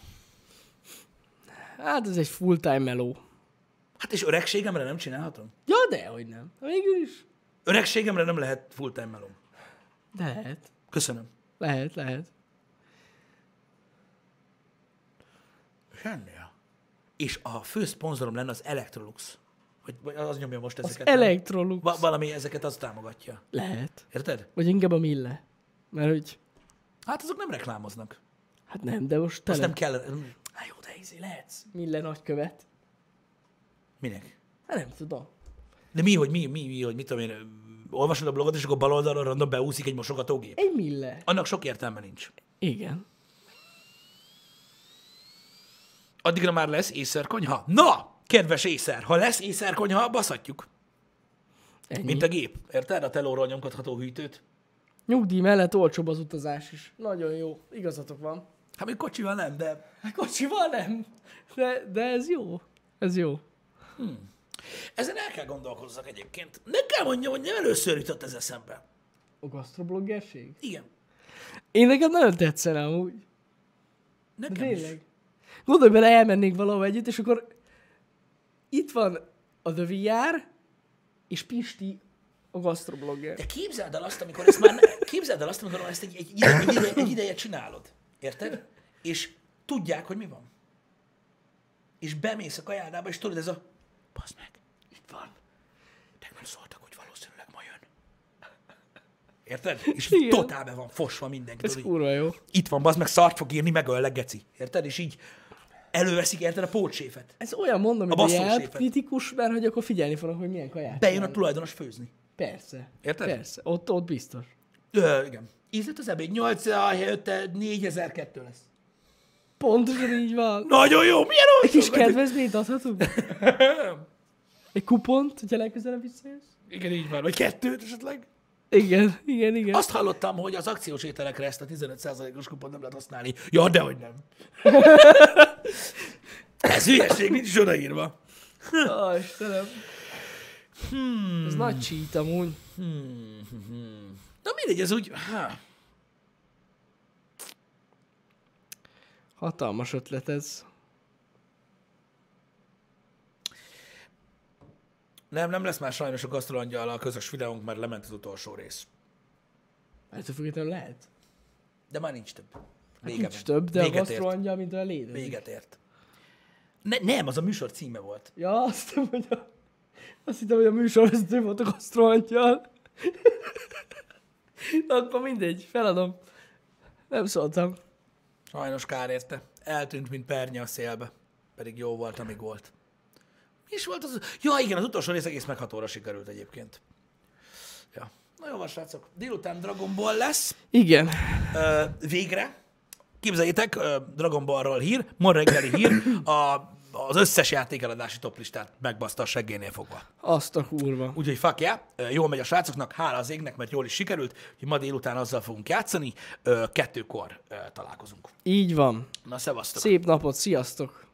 Hát ez egy full-time meló. hát és öregségemre nem csinálhatom? Ja, de, hogy nem. Végül is. Öregségemre nem lehet full-time melóm. De lehet. Köszönöm. Lehet, lehet. Sennél. És a fő szponzorom lenne az Electrolux. Vagy, az nyomja most Az ezeket. nem? Electrolux. Va- valami ezeket az támogatja. Lehet. Érted? Vagy inkább a Mille. Mert hogy, Hát azok nem reklámoznak. hát nem, de most Azt tele. nem kell... Hát jó, de izé lehetsz. Mille nagykövet. Minek? Hát nem tudom. De mi, hogy mi, mi, mi, hogy mit tudom én, olvasod a blogot, és akkor bal oldalra random beúszik egy mosogatógép. Egy Mille. Annak sok értelme nincs. Igen. Addigra már lesz észerkonyha? Na, kedves észer, ha lesz észerkonyha, baszhatjuk. Ennyi. Mint a gép. Érted? A telóról nyomkodható hűtőt. Nyugdíj mellett olcsóbb az utazás is. Nagyon jó. Igazatok van. Hát még kocsival nem, de Hát kocsival nem. De, de ez jó. Ez jó. ezen el kell gondolkozzak egyébként. Ne kell mondjam, hogy nem először jutott ez eszembe. A gastrobloggerség? Igen. Én nekem nagyon tetszene amúgy. De Nekem is. tényleg. Gondolj bele, elmennénk valahova együtt, és akkor itt van a The VR, és Pisti a gastroblogger. De képzeld el azt, amikor ezt már, képzeld el azt, amikor ezt egy, egy, ide, egy, ide, egy ideje csinálod. Érted? És tudják, hogy mi van. És bemész a kajádába, és tudod, ez a... Bazd meg, itt van. Tegnap szóltak, hogy valószínűleg ma jön. Érted? És Igen. totál be van fosva mindenki. Ez tudod, kurva jó. itt van, bazd meg, szart fog írni, megöllek, geci. Érted? És így előveszik érted a pótséfet. Ez olyan mondom, A hogy ilyen séfet. kritikus, mert hogy akkor figyelni fognak, hogy milyen kaját. Bejön a csinálnak. tulajdonos főzni. Persze. Érted? Persze. Ott, ott biztos. Ö, igen. Ízlett az ebéd, 8 helyette 4002 lesz. Pontosan így van. Nagyon jó, milyen Egy kis olcsó? kedvezményt adhatunk? Egy kupont, hogyha legközelebb visszajössz? Igen, így van. Vagy kettőt esetleg. Igen, igen, igen. Azt hallottam, hogy az akciós ételekre ezt a 15%-os kupont nem lehet használni. Ja, dehogy nem. Ez hülyeség, nincs is odaírva. Ó, Istenem. Hmm. Ez nagy cheat amúgy. Na mindegy, ez úgy... Ha. Hatalmas ötlet ez. Nem, nem lesz már sajnos a gasztrolangyal a közös videónk, mert lement az utolsó rész. Ettől függetlenül lehet. De már nincs több. Vége Nincs van. több, de a Véget ért. gasztroangyal, mint a létezik. Véget ért. Ne, nem, az a műsor címe volt. Ja, azt hittem, hogy a, azt hittem, hogy a műsorvezető volt a gasztroangyal. Na, akkor mindegy, feladom. Nem szóltam. Sajnos kár érte. Eltűnt, mint pernye a szélbe. Pedig jó volt, amíg volt. Mi is volt az? Ja, igen, az utolsó rész egész meghatóra sikerült egyébként. Ja. Na jó srácok. Délután Dragon Ball lesz. Igen. Ö, végre. Képzeljétek, Dragon Ballról hír, ma reggeli hír, a, az összes játékeladási toplistát megbaszta a seggénél fogva. Azt a kurva. Úgyhogy fuck yeah, jól megy a srácoknak, hála az égnek, mert jól is sikerült, hogy ma délután azzal fogunk játszani, kettőkor találkozunk. Így van. Na, szevasztok! Szép napot, sziasztok!